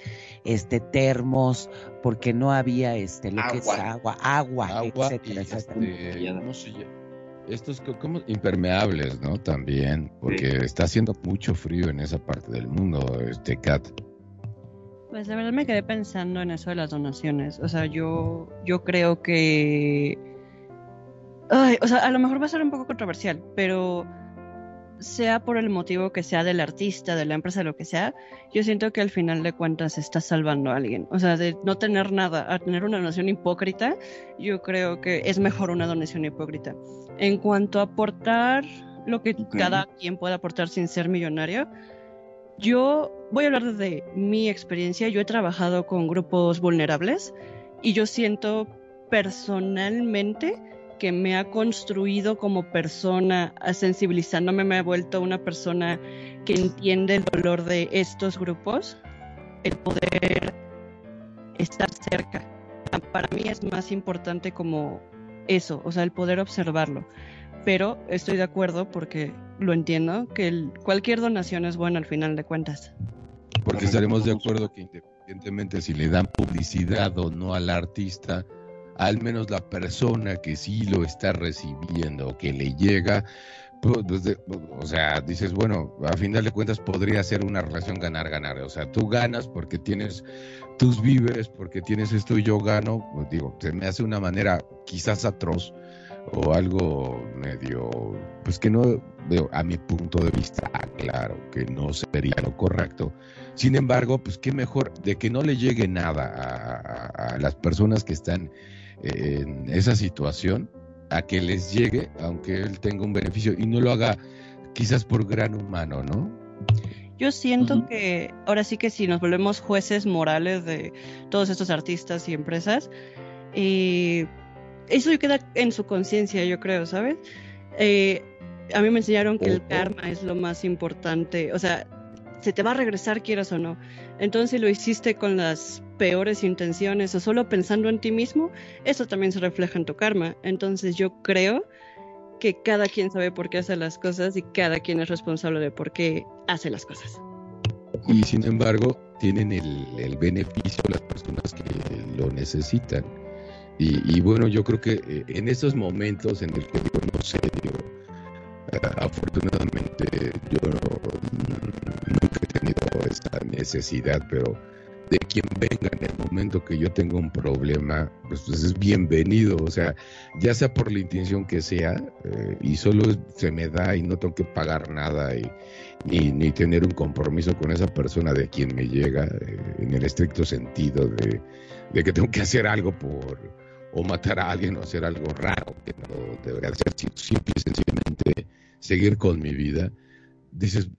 este termos, porque no había este lo que es Agua. agua, agua, Agua y etcétera, este, ¿cómo se llama? Estos co- como impermeables, ¿no? También, porque está haciendo mucho frío en esa parte del mundo, este cat. Pues de verdad me quedé pensando en eso de las donaciones. O sea, yo, yo creo que. Ay, o sea, a lo mejor va a ser un poco controversial, pero sea por el motivo que sea del artista, de la empresa, de lo que sea, yo siento que al final de cuentas está salvando a alguien. O sea, de no tener nada a tener una donación hipócrita, yo creo que es mejor una donación hipócrita. En cuanto a aportar lo que cada quien pueda aportar sin ser millonario, yo voy a hablar desde mi experiencia. Yo he trabajado con grupos vulnerables y yo siento personalmente que me ha construido como persona, sensibilizándome, me ha vuelto una persona que entiende el dolor de estos grupos, el poder estar cerca. Para mí es más importante como eso, o sea, el poder observarlo. Pero estoy de acuerdo porque lo entiendo, que cualquier donación es buena al final de cuentas. Porque estaremos de acuerdo que independientemente si le dan publicidad o no al artista, al menos la persona que sí lo está recibiendo, que le llega, pues, o sea, dices, bueno, a final de cuentas podría ser una relación ganar-ganar. O sea, tú ganas porque tienes tus víveres, porque tienes esto y yo gano, pues, digo, se me hace una manera quizás atroz o algo medio, pues que no a mi punto de vista, claro, que no sería lo correcto. Sin embargo, pues qué mejor de que no le llegue nada a, las personas que están en esa situación, a que les llegue, aunque él tenga un beneficio y no lo haga quizás por gran humano, ¿no? Yo siento que ahora sí que si nos volvemos jueces morales de todos estos artistas y empresas, eh, eso queda en su conciencia, yo creo, ¿sabes? Eh, a mí me enseñaron que el karma es lo más importante, o sea, se te va a regresar quieras o no. Entonces, lo hiciste con las peores intenciones o solo pensando en ti mismo, eso también se refleja en tu karma. Entonces, yo creo que cada quien sabe por qué hace las cosas y cada quien es responsable de por qué hace las cosas. Y sin embargo, tienen el, el beneficio las personas que lo necesitan. Y, bueno, yo creo que eh, en esos momentos en el que yo no sé, yo, afortunadamente yo esa necesidad, pero de quien venga en el momento que yo tenga un problema, pues, pues es bienvenido, o sea, ya sea por la intención que sea, eh, y solo se me da y no tengo que pagar nada y, ni, ni tener un compromiso con esa persona de quien me llega, eh, en el estricto sentido de, de, que tengo que hacer algo por, o matar a alguien o hacer algo raro que no debería ser, simple y sencillamente seguir con mi vida, dices,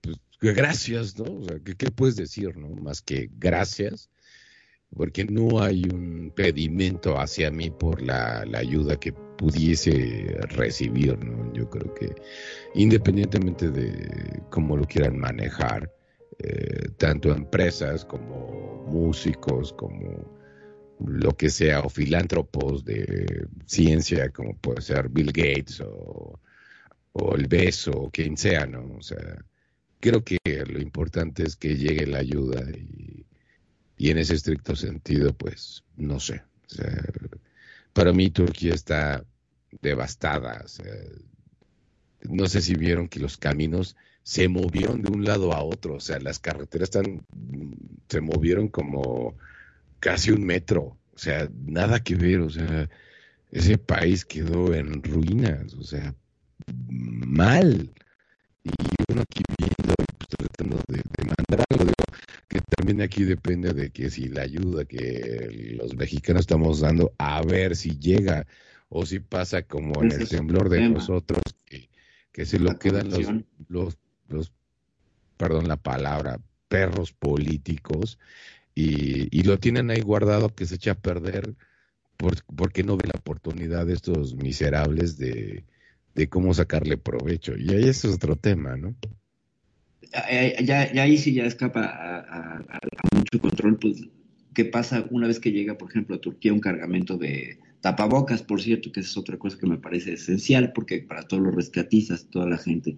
pues, gracias, ¿no? O sea, ¿qué, ¿qué, puedes decir, no? Más que gracias, porque no hay un pedimento hacia mí por la, la ayuda que pudiese recibir, ¿no? Yo creo que independientemente de cómo lo quieran manejar, eh, tanto empresas como músicos, como lo que sea, o filántropos de ciencia, como puede ser Bill Gates o, o el beso, o quien sea, ¿no? O sea, creo que lo importante es que llegue la ayuda y, y en ese estricto sentido, pues, no sé. O sea, para mí Turquía está devastada. O sea, no sé si vieron que los caminos se movieron de un lado a otro, o sea, las carreteras están, se movieron como casi un metro, o sea, nada que ver, o sea, ese país quedó en ruinas, o sea, mal. Y uno aquí viendo y pues, tratando de, de mandar algo, digo, que también aquí depende de que si la ayuda que los mexicanos estamos dando, a ver si llega o si pasa como en el temblor de nosotros, que, que se lo quedan los, los, los, perdón la palabra, perros políticos y, y, lo tienen ahí guardado que se echa a perder por, porque no ve la oportunidad de estos miserables de, de cómo sacarle provecho. Y ahí es otro tema, ¿no? Ya, ahí sí ya escapa a, mucho control, pues, ¿qué pasa una vez que llega, por ejemplo, a Turquía un cargamento de tapabocas, por cierto, que es otra cosa que me parece esencial, porque para todos los rescatistas, toda la gente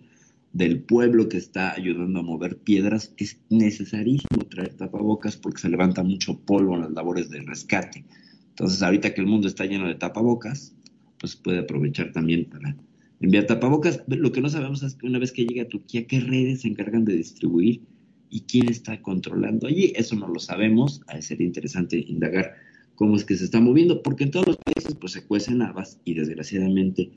del pueblo que está ayudando a mover piedras, es necesarísimo traer tapabocas porque se levanta mucho polvo en las labores de rescate. Entonces, ahorita que el mundo está lleno de tapabocas, pues puede aprovechar también para enviar tapabocas. Lo que no sabemos es que una vez que llega a Turquía, qué redes se encargan de distribuir y quién está controlando allí. Eso no lo sabemos. Sería interesante indagar cómo es que se está moviendo, porque en todos los países pues se cuecen habas y desgraciadamente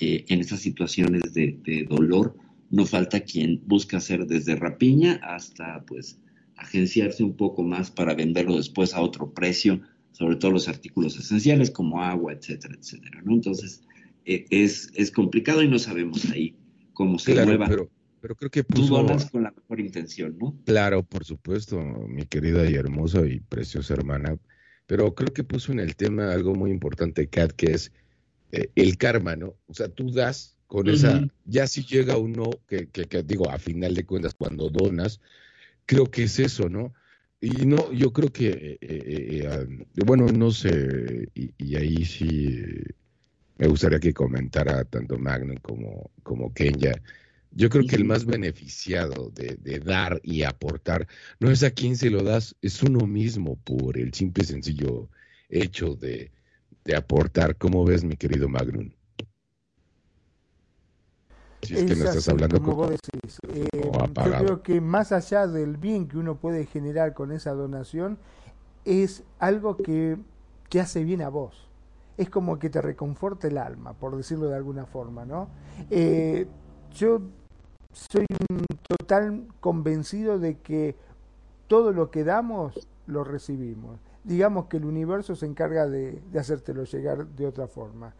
eh, en estas situaciones de, de, dolor no falta quien busca hacer desde rapiña hasta pues agenciarse un poco más para venderlo después a otro precio, sobre todo los artículos esenciales como agua, etcétera, etcétera, ¿no? Entonces eh, es, es complicado y no sabemos ahí cómo se claro, mueva. Pero, pero creo que puso... Tú donas con la mejor intención, ¿no? Claro, por supuesto, mi querida y hermosa y preciosa hermana, pero creo que puso en el tema algo muy importante, Kat, que es eh, el karma, ¿no? O sea, tú das con uh -huh. esa, ya si llega uno, que, que, que, digo, a final de cuentas, cuando donas, creo que es eso, ¿no? Y no, yo creo que, eh, eh, bueno, no sé, y, y, ahí sí me gustaría que comentara tanto Magnum como, como Kenya. Yo creo que el más beneficiado de, de, dar y aportar no es a quien se lo das, es uno mismo por el simple y sencillo hecho de, de aportar. ¿Cómo ves, mi querido Magnum? Si es que no estás hablando como, vos decís. Eh, yo creo que más allá del bien que uno puede generar con esa donación, es algo que te hace bien a vos. Es como que te reconforta el alma, por decirlo de alguna forma, ¿no? Eh, yo soy un total convencido de que todo lo que damos lo recibimos. Digamos que el universo se encarga de, de hacértelo llegar de otra forma.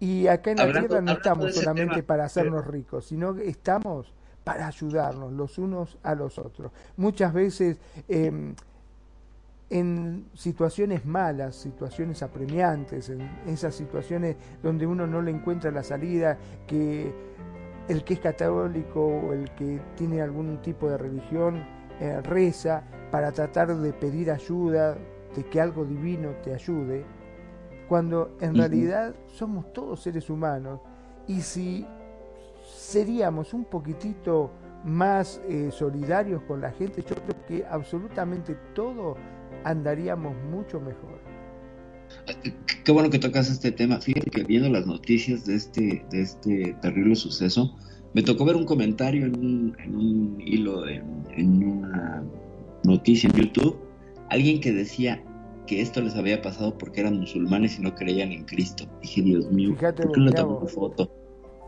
Y acá en la Tierra no estamos solamente tema, para hacernos pero... ricos, sino que estamos para ayudarnos los unos a los otros. Muchas veces eh, en situaciones malas, situaciones apremiantes, en esas situaciones donde uno no le encuentra la salida, que el que es católico o el que tiene algún tipo de religión eh, reza para tratar de pedir ayuda, de que algo divino te ayude cuando en realidad somos todos seres humanos. Y si seríamos un poquitito más eh, solidarios con la gente, yo creo que absolutamente todo andaríamos mucho mejor. Qué bueno que tocas este tema. Fíjate que viendo las noticias de este, de este terrible suceso, me tocó ver un comentario en un, en un hilo, en, en una noticia en YouTube, alguien que decía que esto les había pasado porque eran musulmanes y no creían en Cristo. Dije, Dios mío, Fíjate, ¿por qué no vos. foto?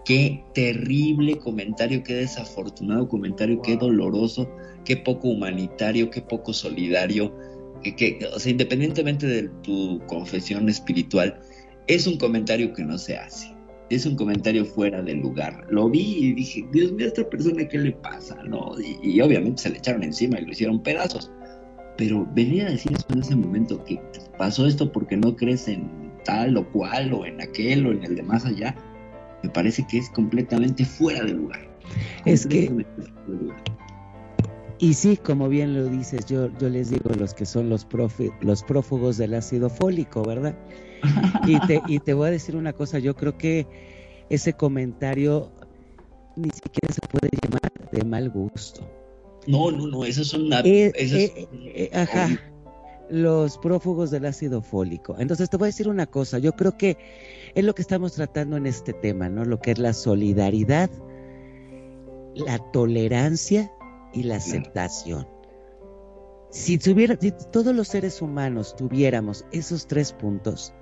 Qué terrible comentario, qué desafortunado comentario, qué doloroso, qué poco humanitario, qué poco solidario, que, que, o sea, independientemente de tu confesión espiritual, es un comentario que no se hace. Es un comentario fuera de lugar. Lo vi y dije, Dios mío, a esta persona, ¿qué le pasa? ¿No? Y, y obviamente se le echaron encima y lo hicieron pedazos. Pero venir a decir eso en ese momento, que pasó esto porque no crees en tal o cual, o en aquel, o en el de más allá, me parece que es completamente fuera de lugar. Es que- Completamente fuera de lugar. Y sí, como bien lo dices, yo, yo les digo los que son los, profe- los prófugos del ácido fólico, ¿verdad? Y te, y te voy a decir una cosa, yo creo que ese comentario ni siquiera se puede llamar de mal gusto. No, no, no, eso es una... Eh, eso es- eh, eh, ajá, los prófugos del ácido fólico. Entonces te voy a decir una cosa, yo creo que es lo que estamos tratando en este tema, ¿no? Lo que es la solidaridad, la tolerancia y la aceptación. Si, tuviera, si todos los seres humanos tuviéramos esos tres puntos,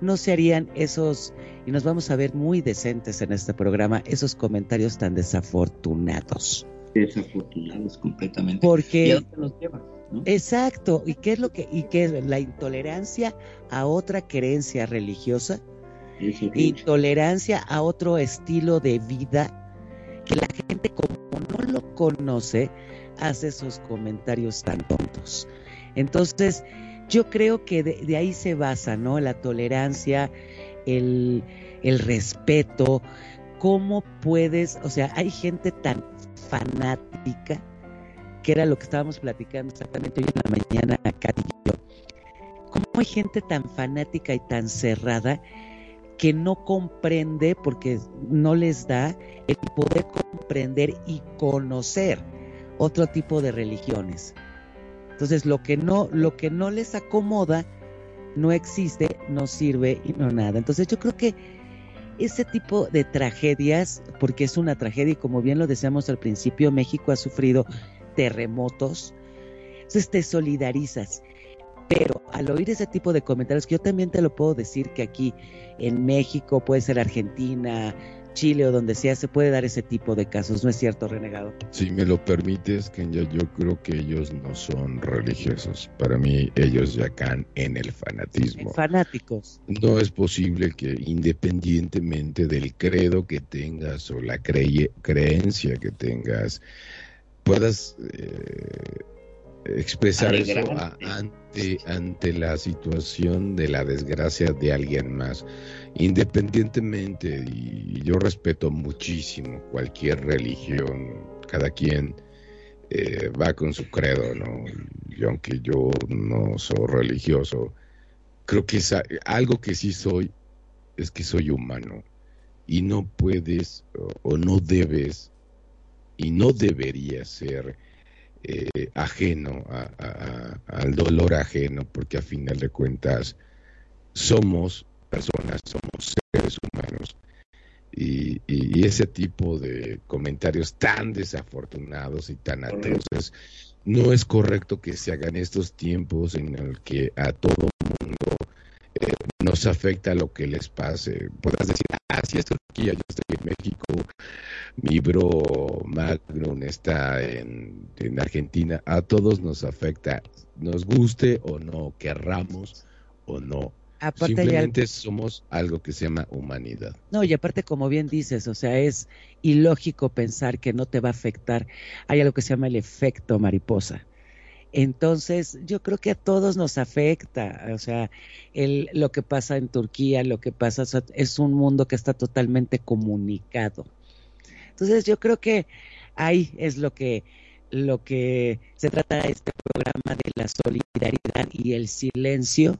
no se harían esos, y nos vamos a ver muy decentes en este programa, esos comentarios tan desafortunados. desafortunados completamente. Porque ¿Y a dónde nos lleva? ¿no? Exacto, y qué es lo que y qué es la intolerancia a otra creencia religiosa, intolerancia a otro estilo de vida que la gente como no lo conoce hace esos comentarios tan tontos. Entonces, yo creo que de, de ahí se basa, ¿no? La tolerancia, el, el respeto, cómo puedes, o sea, hay gente tan fanática que era lo que estábamos platicando exactamente hoy en la mañana, Katy y yo. ¿Cómo hay gente tan fanática y tan cerrada que no comprende, porque no les da el poder comprender y conocer otro tipo de religiones? Entonces, lo que no, lo que no les acomoda no existe, no sirve y no nada. Entonces, yo creo que ese tipo de tragedias, porque es una tragedia y como bien lo decíamos al principio, México ha sufrido terremotos, entonces te solidarizas. Pero al oír ese tipo de comentarios, que yo también te lo puedo decir que aquí en México, puede ser Argentina, Chile o donde sea, se puede dar ese tipo de casos, ¿no es cierto, renegado? Si me lo permites, Kenya, yo creo que ellos no son religiosos. Para mí, ellos ya caen en el fanatismo. Fanáticos. No es posible que independientemente del credo que tengas o la creencia que tengas, puedas eh, expresar eso a- Ante, la situación de la desgracia de alguien más. Independientemente, y yo respeto muchísimo cualquier religión, cada quien eh, va con su credo, ¿no? Y aunque yo no soy religioso, creo que algo que sí soy es que soy humano y no puedes o, o no debes y no deberías ser eh, ajeno a- a- a- al dolor ajeno porque a final de cuentas somos personas, somos seres humanos. Y, y- y ese tipo de comentarios tan desafortunados y tan atroces no es correcto que se hagan estos tiempos en el que a todo mundo nos afecta lo que les pase. Podrás decir, ah, sí, es Turquía, yo estoy en México, mi bro Magnum está en, en Argentina. A todos nos afecta, nos guste o no, querramos o no. Aparte hay algo- Simplemente somos algo que se llama humanidad. No, y aparte, como bien dices, o sea, es ilógico pensar que no te va a afectar. Hay algo que se llama el efecto mariposa. Entonces, yo creo que a todos nos afecta, o sea, el, lo que pasa en Turquía, lo que pasa, es un mundo que está totalmente comunicado. Entonces, yo creo que ahí es lo que, lo que se trata este programa de la solidaridad y el silencio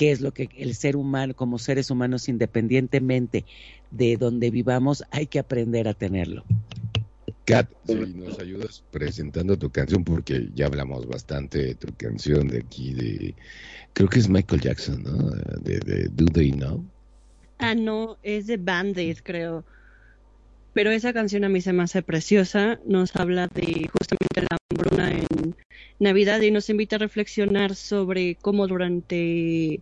qué es lo que el ser humano, como seres humanos, independientemente de donde vivamos, hay que aprender a tenerlo. Kat, si nos ayudas presentando tu canción, porque ya hablamos bastante de tu canción de aquí, de creo que es Michael Jackson, ¿no? De, de Do They Know. Ah, no, es de Band-Aid, creo. Pero esa canción a mí se me hace preciosa. Nos habla de justamente la hambruna en Navidad y nos invita a reflexionar sobre cómo durante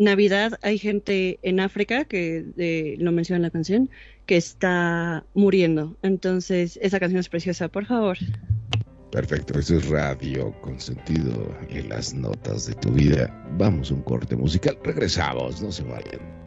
Navidad hay gente en África, que eh, lo menciona en la canción, que está muriendo. Entonces, esa canción es preciosa, por favor. Perfecto, eso es radio con sentido en las notas de tu vida. Vamos a un corte musical, regresamos, no se vayan.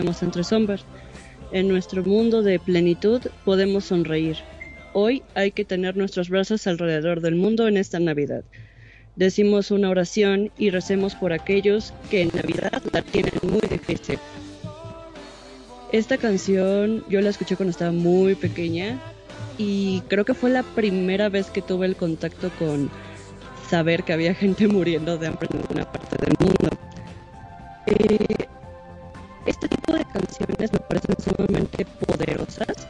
Abrazamos entre sombras. En nuestro mundo de plenitud podemos sonreír. Hoy hay que tener nuestros brazos alrededor del mundo en esta Navidad. Decimos una oración y recemos por aquellos que en Navidad la tienen muy difícil. Esta canción yo la escuché cuando estaba muy pequeña y creo que fue la primera vez que tuve el contacto con saber que había gente muriendo de hambre en alguna parte del mundo. Eh, este tipo de canciones me parecen sumamente poderosas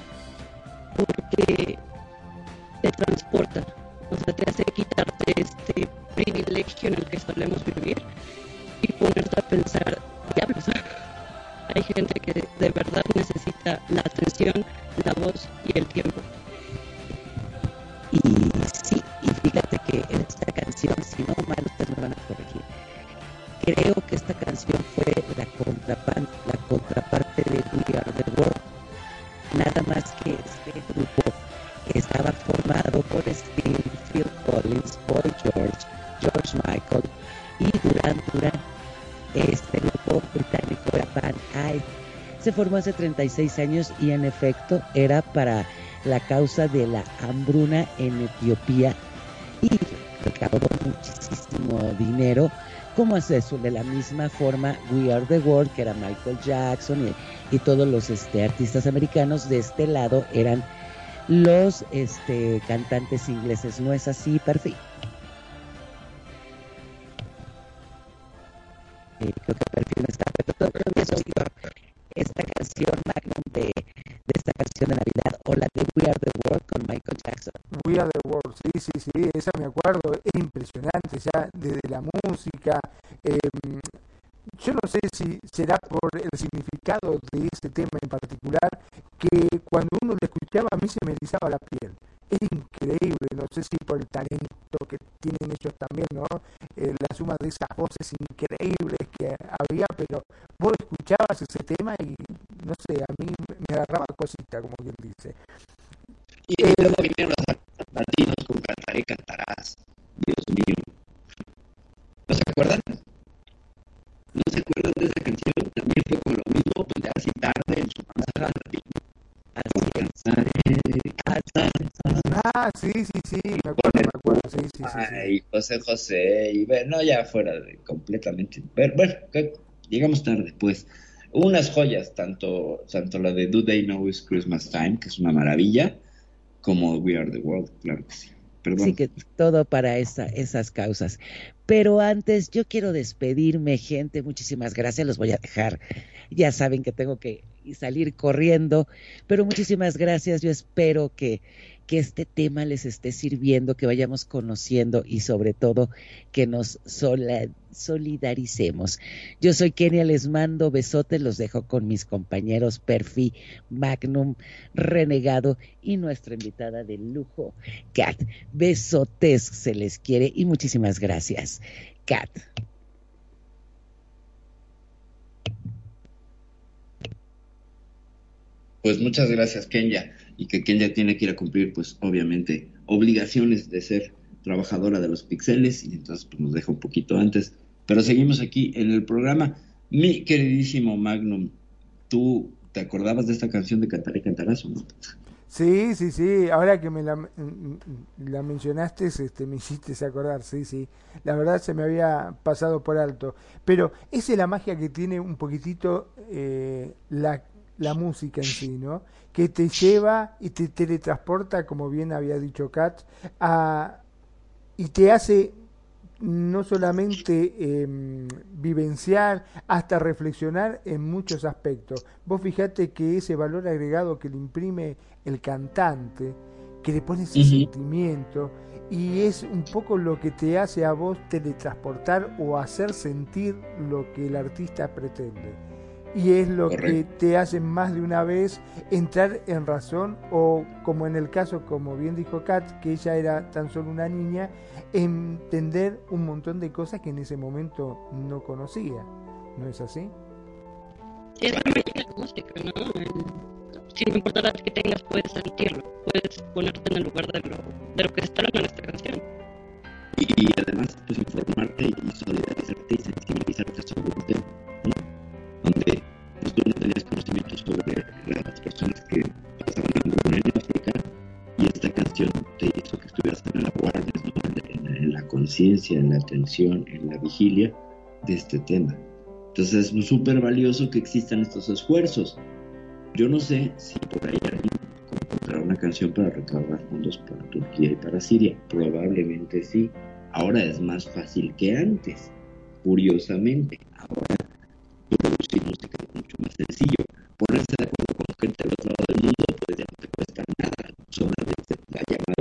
porque te transporta, o sea, te hace quitarte este privilegio en el que solemos vivir y ponerte a pensar, diablos, hay gente que de verdad necesita la atención, la voz y el tiempo. Y sí, y fíjate que esta canción, si no mal ustedes me van a corregir, creo que esta canción fue la, contrapan- la contraparte de We Are the World. Nada más que este grupo estaba formado por Steve, Phil Collins, Boy George, George Michael y Duran Duran. Este grupo británico era Van Hyde. Se formó hace 36 años y en efecto era para la causa de la hambruna en Etiopía y recaudó muchísimo dinero como es eso, de la misma forma We Are the World, que era Michael Jackson y, todos los este, artistas americanos de este lado eran los este, cantantes ingleses. ¿No es así, Perfil? Eh, creo que Perfil no está, pero lo habías oído esta canción Magnum de, de esta canción de Navidad o la de We Are the World con Michael Jackson. We Sí, sí, sí, esa me acuerdo, es impresionante ya desde la música. eh, yo no sé si será por el significado de ese tema en particular que cuando uno lo escuchaba a mí se me erizaba la piel. Es increíble, no sé si por el talento que tienen ellos también, ¿no? Eh, la suma de esas voces increíbles que había, pero vos escuchabas ese tema y no sé, a mí me agarraba cosita, como quien dice. Y luego vinieron los latinos Cantaré, Cantarás. Dios mío. ¿No se acuerdan? ¿No se acuerdan de esa canción? También fue con lo mismo, pues ya así tarde en su latino. Ah, sí, sí, sí, me acuerdo, me acuerdo, sí, sí, sí. Ay, José José, y bueno, ya fuera de completamente. Pero bueno, llegamos tarde, pues. Unas joyas, tanto, tanto la de Do They Know It's Christmas Time, que es una maravilla, como We Are the World, claro que sí. Así que todo para esa, esas causas. Pero antes yo quiero despedirme, gente. Muchísimas gracias. Los voy a dejar. Ya saben que tengo que salir corriendo. Pero muchísimas gracias. Yo espero que, que este tema les esté sirviendo, que vayamos conociendo y sobre todo que nos solidaricemos. Yo soy Kenia, les mando besotes, los dejo con mis compañeros Perfi, Magnum, Renegado y nuestra invitada de lujo, Kat. Besotes, se les quiere y muchísimas gracias. Kat. Pues muchas gracias, Kenya. Y que Kenya tiene que ir a cumplir, pues obviamente, obligaciones de ser trabajadora de los pixeles. Y entonces pues, nos deja un poquito antes. Pero seguimos aquí en el programa. Mi queridísimo Magnum, ¿tú te acordabas de esta canción de Cantaré, Cantarás o no? Sí, sí, sí, ahora que me la, mm, la mencionaste, este, me hiciste acordar, sí, sí. La verdad se me había pasado por alto. Pero esa es la magia que tiene un poquitito eh, la, la música en sí, ¿no? Que te lleva y te teletransporta, como bien había dicho Kat, a, y te hace no solamente eh, vivenciar, hasta reflexionar en muchos aspectos. Vos fijate que ese valor agregado que le imprime el cantante, que le pone ese sentimiento, y es un poco lo que te hace a vos teletransportar o hacer sentir lo que el artista pretende. Y es lo que Correcto. te hace más de una vez entrar en razón o como en el caso, como bien dijo Kat, que ella era tan solo una niña, entender un montón de cosas que en ese momento no conocía. ¿No es así? Sí, es la música, ¿no? El- sin importar la edad que tengas, puedes sentirlo, puedes ponerte en el lugar de lo, de lo que está hablando en esta canción. Y además, pues informarte donde tú no tenías conocimiento sobre las personas que pasaban hambre en África y esta canción te hizo que estuvieras en la guardia, ¿no? en, en, en, la conciencia, en la atención, en la vigilia de este tema. Entonces es súper valioso que existan estos esfuerzos. Yo no sé si por ahí alguien encontrará una canción para recaudar fondos para Turquía y para Siria. Probablemente sí. Ahora es más fácil que antes, curiosamente. Ahora producir música es mucho más sencillo. Ponerse de acuerdo con gente del otro lado del mundo, pues ya no te cuesta nada. Solamente la llamada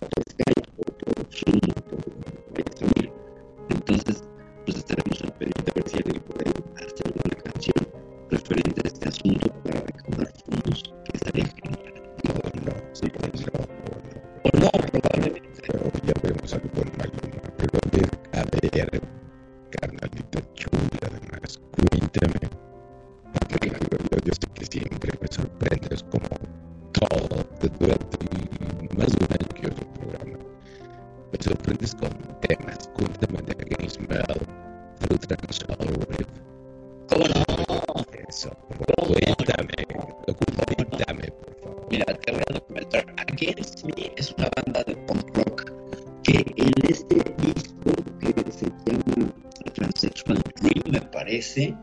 parece,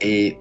eh,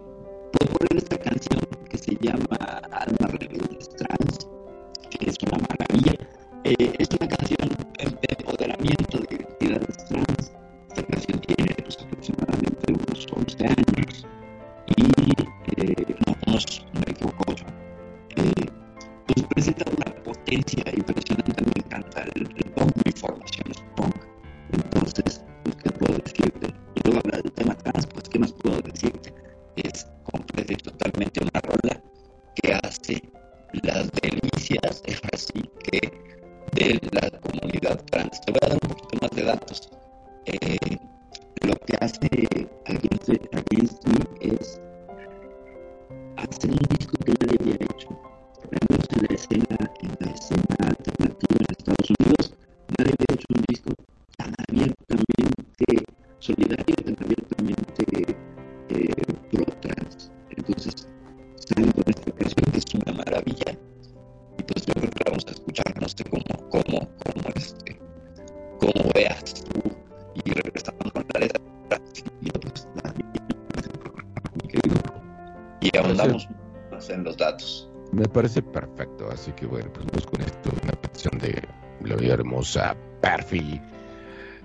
y ahondamos más en los datos. Me parece perfecto, así que bueno, pues vamos con esto, una petición de la vida hermosa Perfi,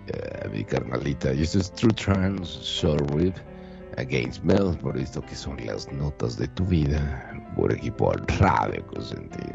eh, mi carnalita, y esto es True Trans Soul Rip Against Mel, por esto que son las notas de tu vida, por aquí por Radio Consentido.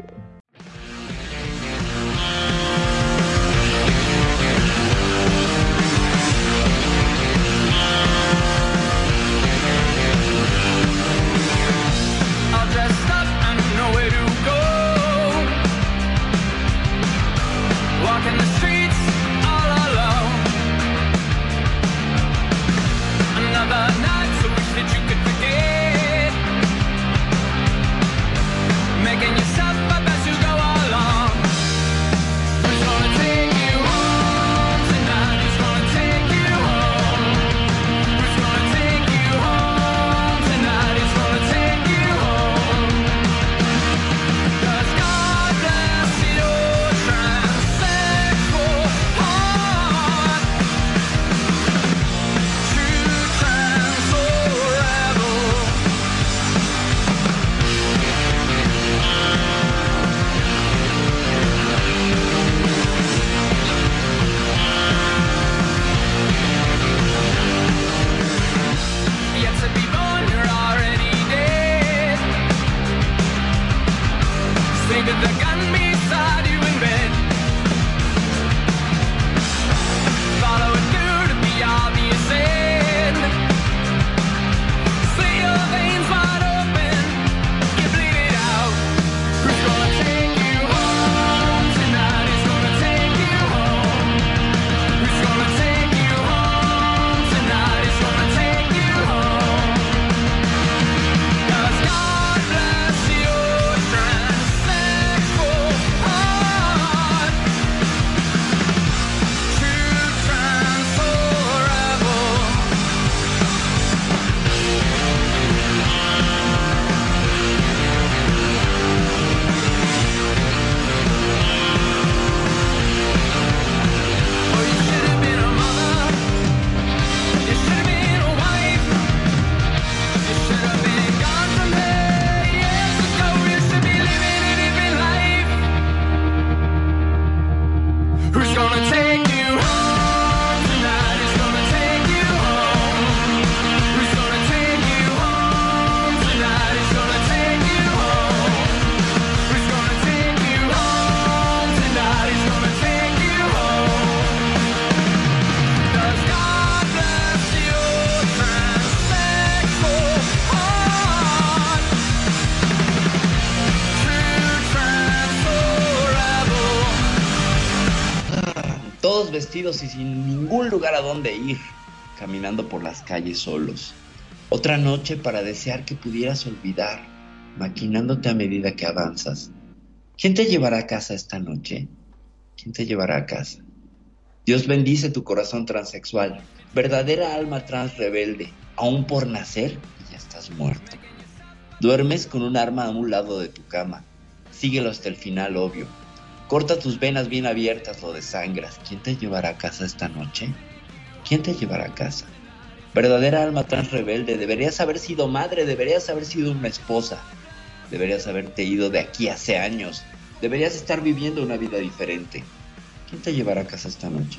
Y sin ningún lugar a donde ir, caminando por las calles solos. Otra noche para desear que pudieras olvidar, maquinándote a medida que avanzas. ¿Quién te llevará a casa esta noche? ¿Quién te llevará a casa? Dios bendice tu corazón transexual, verdadera alma trans rebelde, aún por nacer y ya estás muerto. Duermes con un arma a un lado de tu cama. Síguelo hasta el final, obvio. Corta tus venas bien abiertas, lo desangras. ¿Quién te llevará a casa esta noche? ¿Quién te llevará a casa? Verdadera alma trans rebelde, deberías haber sido madre, deberías haber sido una esposa, deberías haberte ido de aquí hace años, deberías estar viviendo una vida diferente. ¿Quién te llevará a casa esta noche?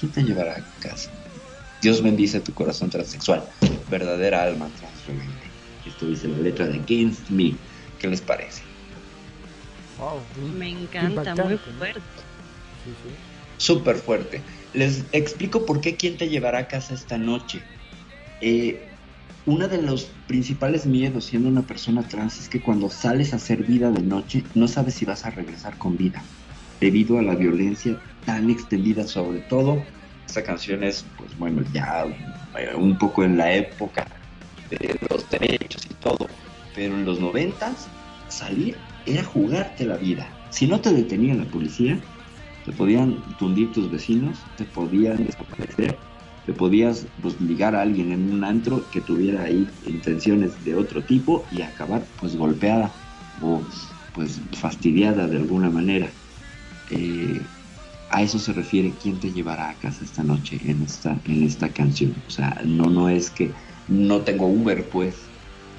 ¿Quién te llevará a casa? Dios bendice tu corazón transexual, verdadera alma trans rebelde. Esto dice la letra de Against Me. ¿Qué les parece? Wow, Me encanta, muy fuerte. Sí, sí. Súper fuerte. Les explico por qué quién te llevará a casa esta noche. Eh, uno de los principales miedos siendo una persona trans es que cuando sales a hacer vida de noche no sabes si vas a regresar con vida debido a la violencia tan extendida sobre todo. Esta canción es, pues bueno, ya un poco en la época de los derechos y todo, pero en los noventas salir era jugarte la vida. Si no te detenía la policía, te podían tundir tus vecinos, te podían desaparecer, te podías pues, ligar a alguien en un antro que tuviera ahí intenciones de otro tipo y acabar pues golpeada o pues fastidiada de alguna manera. Eh, a eso se refiere quién te llevará a casa esta noche en esta, en esta canción. O sea, no, no es que no tengo Uber, pues,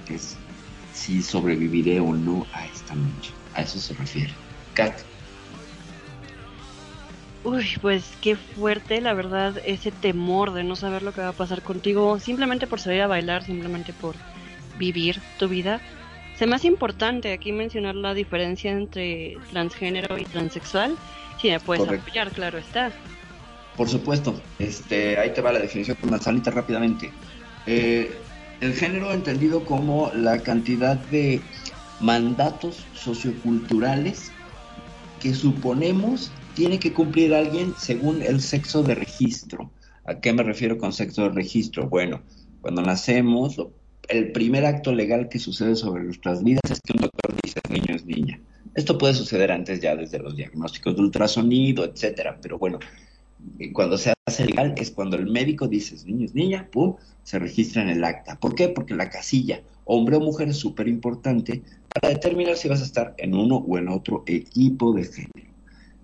es si sobreviviré o no a esta noche. A eso se refiere. Kat, Uy, pues qué fuerte, la verdad, ese temor de no saber lo que va a pasar contigo, simplemente por salir a bailar, simplemente por vivir tu vida. Se me hace importante aquí mencionar la diferencia entre transgénero y transexual. Si me puedes Correcto. apoyar, claro está. Por supuesto, este, ahí te va la definición con manzanita rápidamente. Eh, el género entendido como la cantidad de mandatos socioculturales que suponemos tiene que cumplir alguien según el sexo de registro. ¿A qué me refiero con sexo de registro? Bueno, cuando nacemos, el primer acto legal que sucede sobre nuestras vidas es que un doctor dice niño es niña. Esto puede suceder antes ya desde los diagnósticos de ultrasonido, etcétera, pero bueno, cuando se hace legal es cuando el médico dice niño es niña, pum, se registra en el acta. ¿Por qué? Porque la casilla, hombre o mujer, es súper importante para determinar si vas a estar en uno o en otro equipo de género.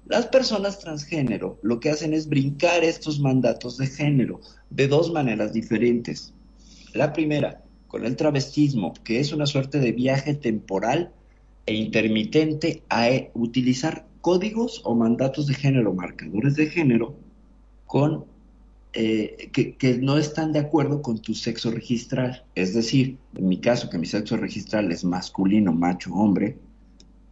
Las personas transgénero lo que hacen es brincar estos mandatos de género de dos maneras diferentes. La primera, con el travestismo, que es una suerte de viaje temporal e intermitente a eh, utilizar códigos o mandatos de género, marcadores de género, con eh, que, no están de acuerdo con tu sexo registral. Es decir, en mi caso, que mi sexo registral es masculino, macho, hombre,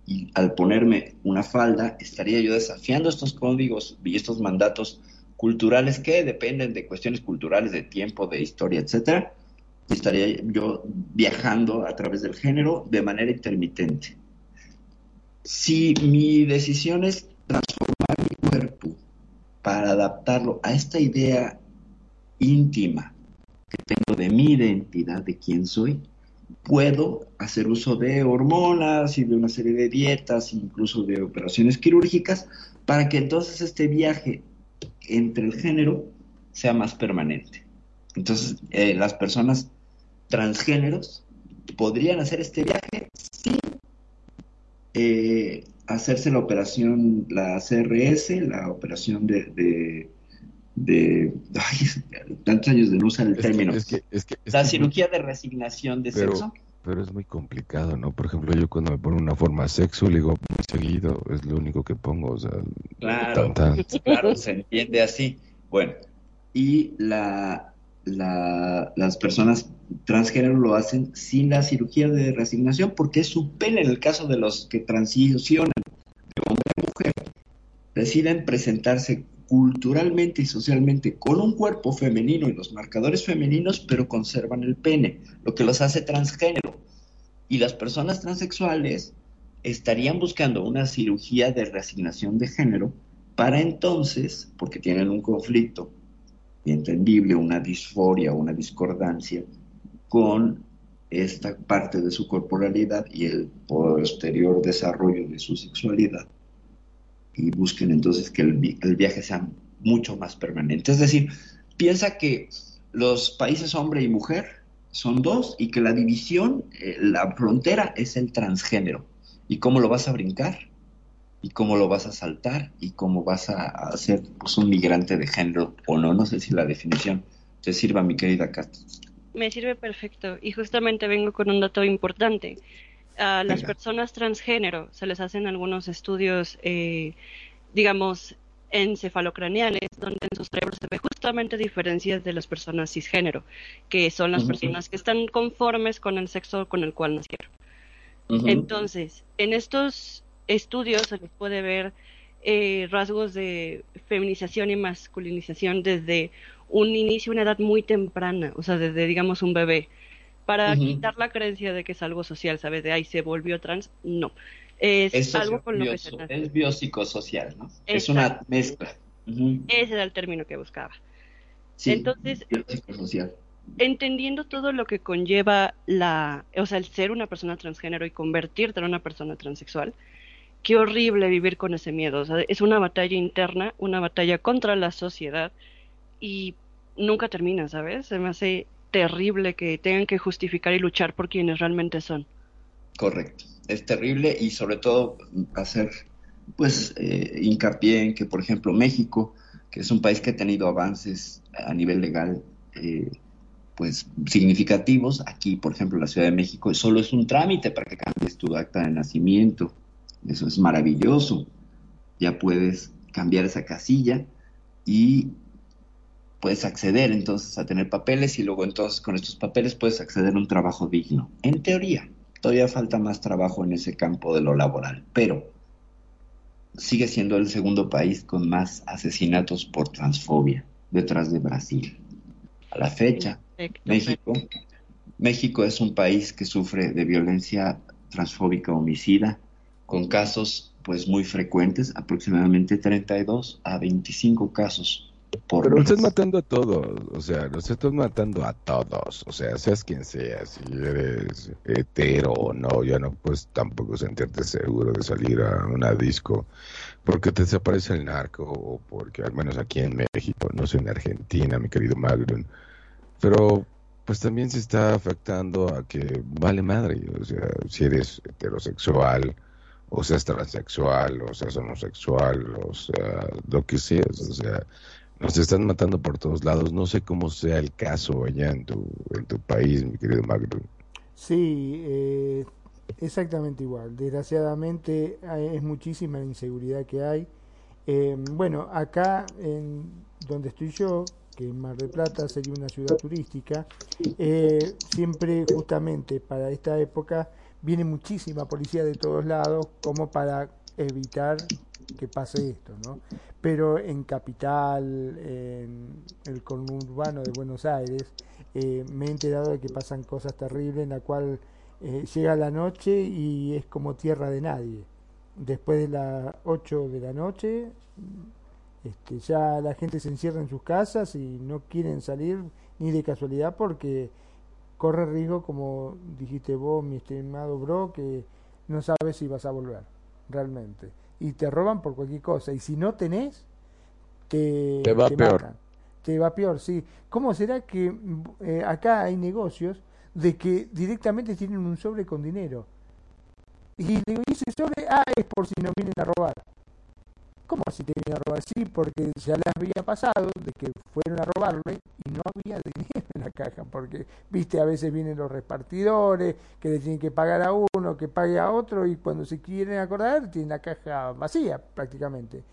y al ponerme una falda, estaría yo desafiando estos códigos y estos mandatos culturales que dependen de cuestiones culturales, de tiempo, de historia, etcétera. Estaría yo viajando a través del género de manera intermitente. Si mi decisión es transformar para adaptarlo a esta idea íntima que tengo de mi identidad, de quién soy, puedo hacer uso de hormonas y de una serie de dietas, incluso de operaciones quirúrgicas, para que entonces este viaje entre el género sea más permanente. Entonces, eh, las personas transgéneros podrían hacer este viaje sin eh, hacerse la operación, la CRS, la operación de, de, de- ay, tantos años de no usar el Es que- término. es que- es que- es la que- cirugía de resignación de pero, sexo. pero es muy complicado, ¿no? Por ejemplo, yo cuando me pongo una forma sexo, le digo muy seguido, es lo único que pongo, o sea, Claro, tan, tan. claro, se entiende así. Bueno, y la, la- las personas transgénero lo hacen sin la cirugía de resignación porque es su pene en el caso de los que transicionan de hombre a mujer, deciden presentarse culturalmente y socialmente con un cuerpo femenino y los marcadores femeninos, pero conservan el pene, lo que los hace transgénero. Y las personas transexuales estarían buscando una cirugía de reasignación de género para entonces, porque tienen un conflicto entendible, una disforia, una discordancia con esta parte de su corporalidad y el posterior desarrollo de su sexualidad, y busquen entonces que el, vi- el viaje sea mucho más permanente. Es decir, piensa que los países hombre y mujer son dos y que la división, eh, la frontera es el transgénero. ¿Y cómo lo vas a brincar? ¿Y cómo lo vas a saltar? ¿Y cómo vas a, a ser pues, un migrante de género o no? No sé si la definición te sirva, mi querida Kat. Me sirve perfecto. Y justamente vengo con un dato importante. A las Venga. personas transgénero se les hacen algunos estudios, eh, digamos, encefalocraneales, donde en sus cerebros se ve justamente diferencias de las personas cisgénero, que son las personas que están conformes con el sexo con el cual nacieron. Entonces, en estos estudios se les puede ver eh, rasgos de feminización y masculinización desde un inicio, una edad muy temprana, o sea, desde, digamos, un bebé, para quitar la creencia de que es algo social, ¿sabes? De, ay, se volvió trans. No. Es, Es, algo con lo que se nace. es biopsicosocial, ¿no? Es una mezcla. Ese era el término que buscaba. Sí, Entonces, biopsicosocial. entendiendo todo lo que conlleva la, o sea, el ser una persona transgénero y convertirte en una persona transexual, qué horrible vivir con ese miedo. O sea, es una batalla interna, una batalla contra la sociedad y nunca termina, ¿sabes? Se me hace terrible que tengan que justificar y luchar por quienes realmente son. Correcto. Es terrible y sobre todo hacer pues eh, hincapié en que, por ejemplo, México, que es un país que ha tenido avances a nivel legal eh, pues significativos, aquí, por ejemplo, la Ciudad de México solo es un trámite para que cambies tu acta de nacimiento. Eso es maravilloso. Ya puedes cambiar esa casilla y puedes acceder entonces a tener papeles y luego entonces con estos papeles puedes acceder a un trabajo digno. En teoría, todavía falta más trabajo en ese campo de lo laboral, pero sigue siendo el segundo país con más asesinatos por transfobia, detrás de Brasil. A la fecha, Perfecto, México, México es un país que sufre de violencia transfóbica homicida, con casos pues muy frecuentes, aproximadamente 32 a 25 casos por Pero lo estás matando a todos, o sea, los estás matando a todos, o sea, seas quien seas, si eres hetero o no, ya no puedes tampoco sentirte seguro de salir a una disco porque te desaparece el narco o porque al menos aquí en México, no sé en Argentina, mi querido Magnum, pero pues también se está afectando a que vale madre, o sea, si eres heterosexual, o seas transexual, o seas homosexual, o sea, lo que seas, o sea, nos están matando por todos lados. No sé cómo sea el caso allá en tu, en tu país, mi querido Magno. Sí, eh, exactamente igual. Desgraciadamente es muchísima la inseguridad que hay. Eh, bueno, acá en donde estoy yo, que en Mar del Plata sería una ciudad turística, eh, siempre justamente para esta época viene muchísima policía de todos lados como para evitar que pase esto, ¿no? Pero en Capital, en el conurbano de Buenos Aires, eh, me he enterado de que pasan cosas terribles en la cual eh, llega la noche y es como tierra de nadie. Después de las 8 de la noche, este, ya la gente se encierra en sus casas y no quieren salir ni de casualidad porque corre riesgo, como dijiste vos, mi estimado bro, que no sabes si vas a volver, realmente. Y te roban por cualquier cosa. Y si no tenés, te, Te va peor. matan. Te va peor, sí. ¿Cómo será que eh, acá hay negocios de que directamente tienen un sobre con dinero? Y digo, ¿y ese sobre? Ah, es por si nos vienen a robar. ¿Cómo si te vienen a robar? Sí, porque ya les había pasado de que fueron a robarle y no había dinero en la caja, porque, viste, a veces vienen los repartidores que le tienen que pagar a uno, que pague a otro, y cuando se quieren acordar, tienen la caja vacía prácticamente.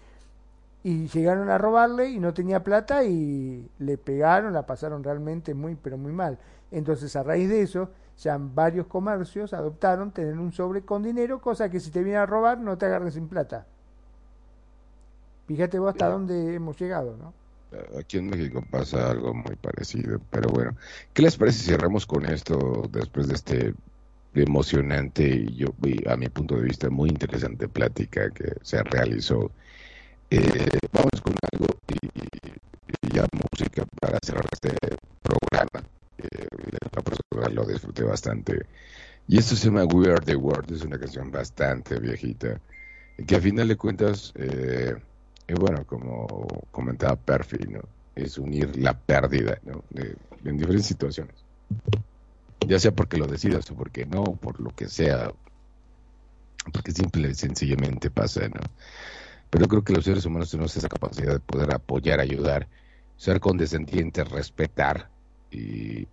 Y llegaron a robarle y no tenía plata y le pegaron, la pasaron realmente muy, pero muy mal. Entonces, a raíz de eso, ya varios comercios adoptaron tener un sobre con dinero, cosa que si te vienen a robar no te agarren sin plata. Fíjate vos hasta dónde hemos llegado, ¿no? Aquí en México pasa algo muy parecido, pero bueno, ¿qué les parece si cerramos con esto después de este emocionante y yo y a mi punto de vista muy interesante plática que se realizó Eh, vamos con algo y, y ya música para cerrar este programa. Eh, la persona lo disfruté bastante. Y esto se llama We Are the World, es una canción bastante viejita, que a final de cuentas, eh, y bueno, como comentaba Perfi, ¿no? es unir la pérdida ¿no? en diferentes situaciones. Ya sea porque lo decidas o porque no, por lo que sea, porque simple y sencillamente pasa, ¿no? Pero creo que los seres humanos tenemos esa capacidad de poder apoyar, ayudar, ser condescendientes, respetar y,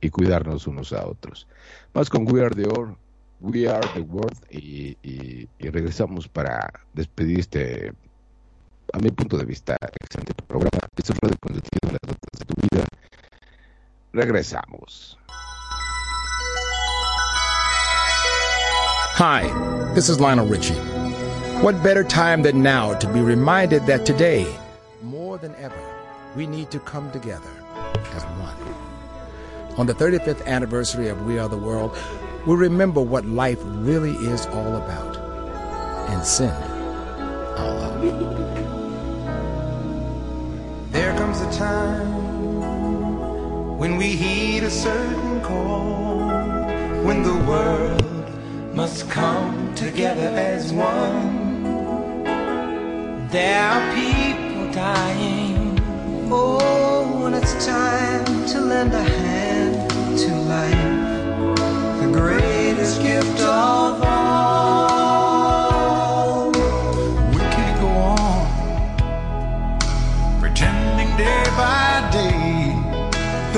y cuidarnos unos a otros. Más con We Are the, Or- We Are the World y- y regresamos para despedir este, a mi punto de vista, excelente programa. Este es Radio las notas de tu vida. Regresamos. Hi, this is Lionel Richie. What better time than now to be reminded that today, more than ever, we need to come together as one. On the 35th anniversary of We Are the World, we remember what life really is all about and send our love. There comes a time when we heed a certain call, when the world must come together as one. There are people dying. Oh, and it's time to lend a hand to life, the greatest gift of all.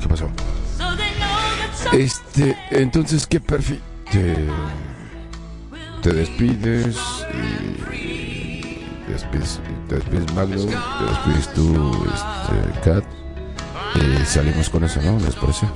¿qué pasó? Este, entonces, ¿qué perfil? Te, despides y te despides, te despides te despides tú, este, Kat, y salimos con eso, ¿no? ¿Les parece?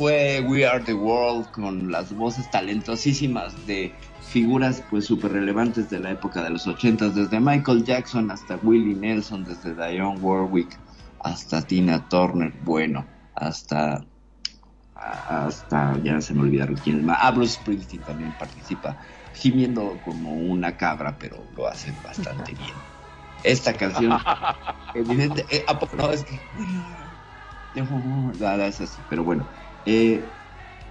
Fue We Are the World con las voces talentosísimas de figuras pues súper relevantes de la época de los 80 desde Michael Jackson hasta Willie Nelson, desde Dionne Warwick hasta Tina Turner, bueno, hasta hasta ya se me olvidaron quién es más. Ah, Bruce Springsteen también participa, gimiendo como una cabra, pero lo hace bastante bien. Esta canción, evidente, eh, ¿a poco no? Es que Nada, es así, pero bueno. Eh,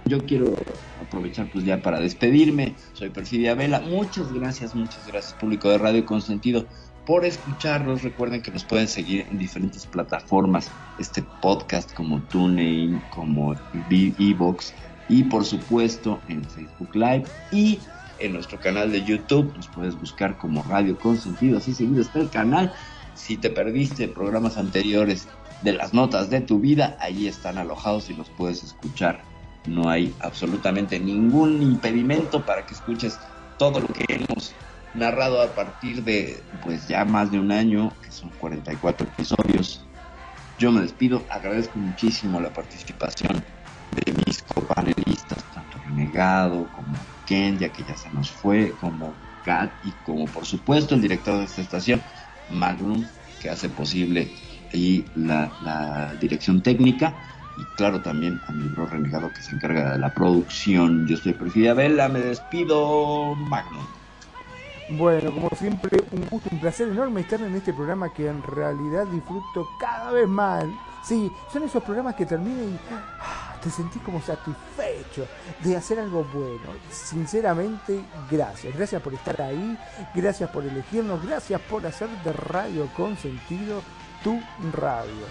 yo quiero aprovechar pues ya para despedirme. Soy Perfidia Vela. Muchas gracias, muchas gracias público de Radio Consentido por escucharnos. Recuerden que nos pueden seguir en diferentes plataformas. Este podcast como TuneIn, como Evox y por supuesto en Facebook Live y en nuestro canal de YouTube. Nos puedes buscar como Radio Consentido. Así seguido está el canal. Si te perdiste programas anteriores de las notas de tu vida, ahí están alojados y los puedes escuchar. No hay absolutamente ningún impedimento para que escuches todo lo que hemos narrado a partir de pues ya más de un año, que son 44 episodios. Yo me despido, agradezco muchísimo la participación de mis copanelistas, tanto Renegado como Ken, ya que ya se nos fue, como Kat y como por supuesto el director de esta estación, Magnum, que hace posible y la, dirección técnica y claro también a mi bro renegado que se encarga de la producción. Yo soy Perfidia Vela, me despido, Magnum. Bueno, como siempre, un gusto, un placer enorme estar en este programa que en realidad disfruto cada vez más. Sí, son esos programas que terminan y ah, te sentís como satisfecho de hacer algo bueno. Sinceramente, gracias. Gracias por estar ahí, gracias por elegirnos, gracias por hacer de Radio con sentido tu radio.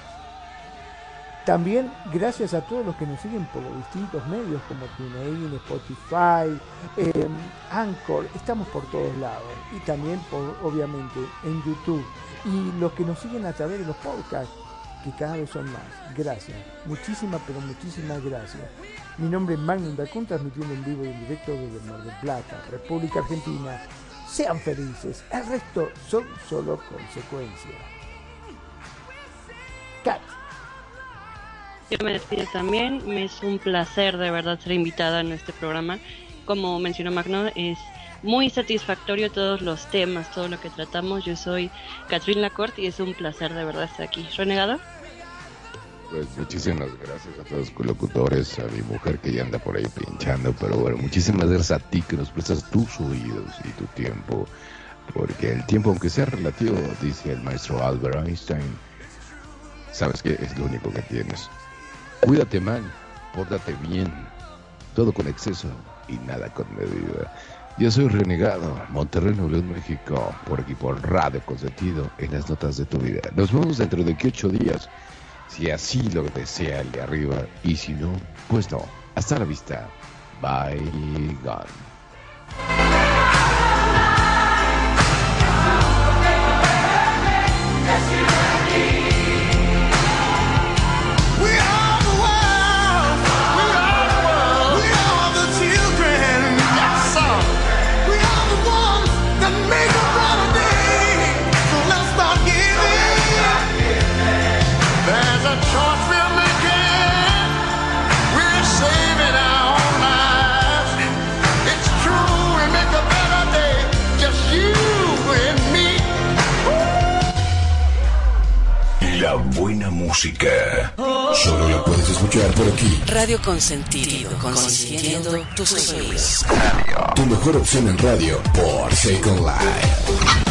También gracias a todos los que nos siguen por los distintos medios como TuneIn, Spotify, eh, Anchor, estamos por todos lados y también obviamente en YouTube y los que nos siguen a través de los podcasts que cada vez son más. Gracias, muchísimas pero muchísimas gracias. Mi nombre es Magnum Dacun, transmitiendo en vivo y en directo desde Mar del Plata, República Argentina. Sean felices, el resto son solo consecuencias. Yo me despido también, me es un placer de verdad ser invitada en este programa. Como mencionó Magno, es muy satisfactorio todos los temas, todo lo que tratamos. Yo soy Catherine Lacorte y es un placer de verdad estar aquí. ¿Renegado? Pues muchísimas gracias a todos los colocutores, a mi mujer que ya anda por ahí pinchando, pero bueno, muchísimas gracias a ti que nos prestas tus oídos y tu tiempo, porque el tiempo, aunque sea relativo, dice el maestro Albert Einstein, sabes que es lo único que tienes. Cuídate mal, pórtate bien, todo con exceso y nada con medida. Yo soy Renegado, Monterrey, Nuevo León, México, por aquí por Radio Consentido, en las notas de tu vida. Nos vemos dentro de que ocho días, si así lo desea el de arriba, y si no, pues no. Hasta la vista. Bye, gone. We música. Solo la puedes escuchar por aquí. Radio Consentido, consintiendo tus oídos. Tu mejor opción en radio por Second Life.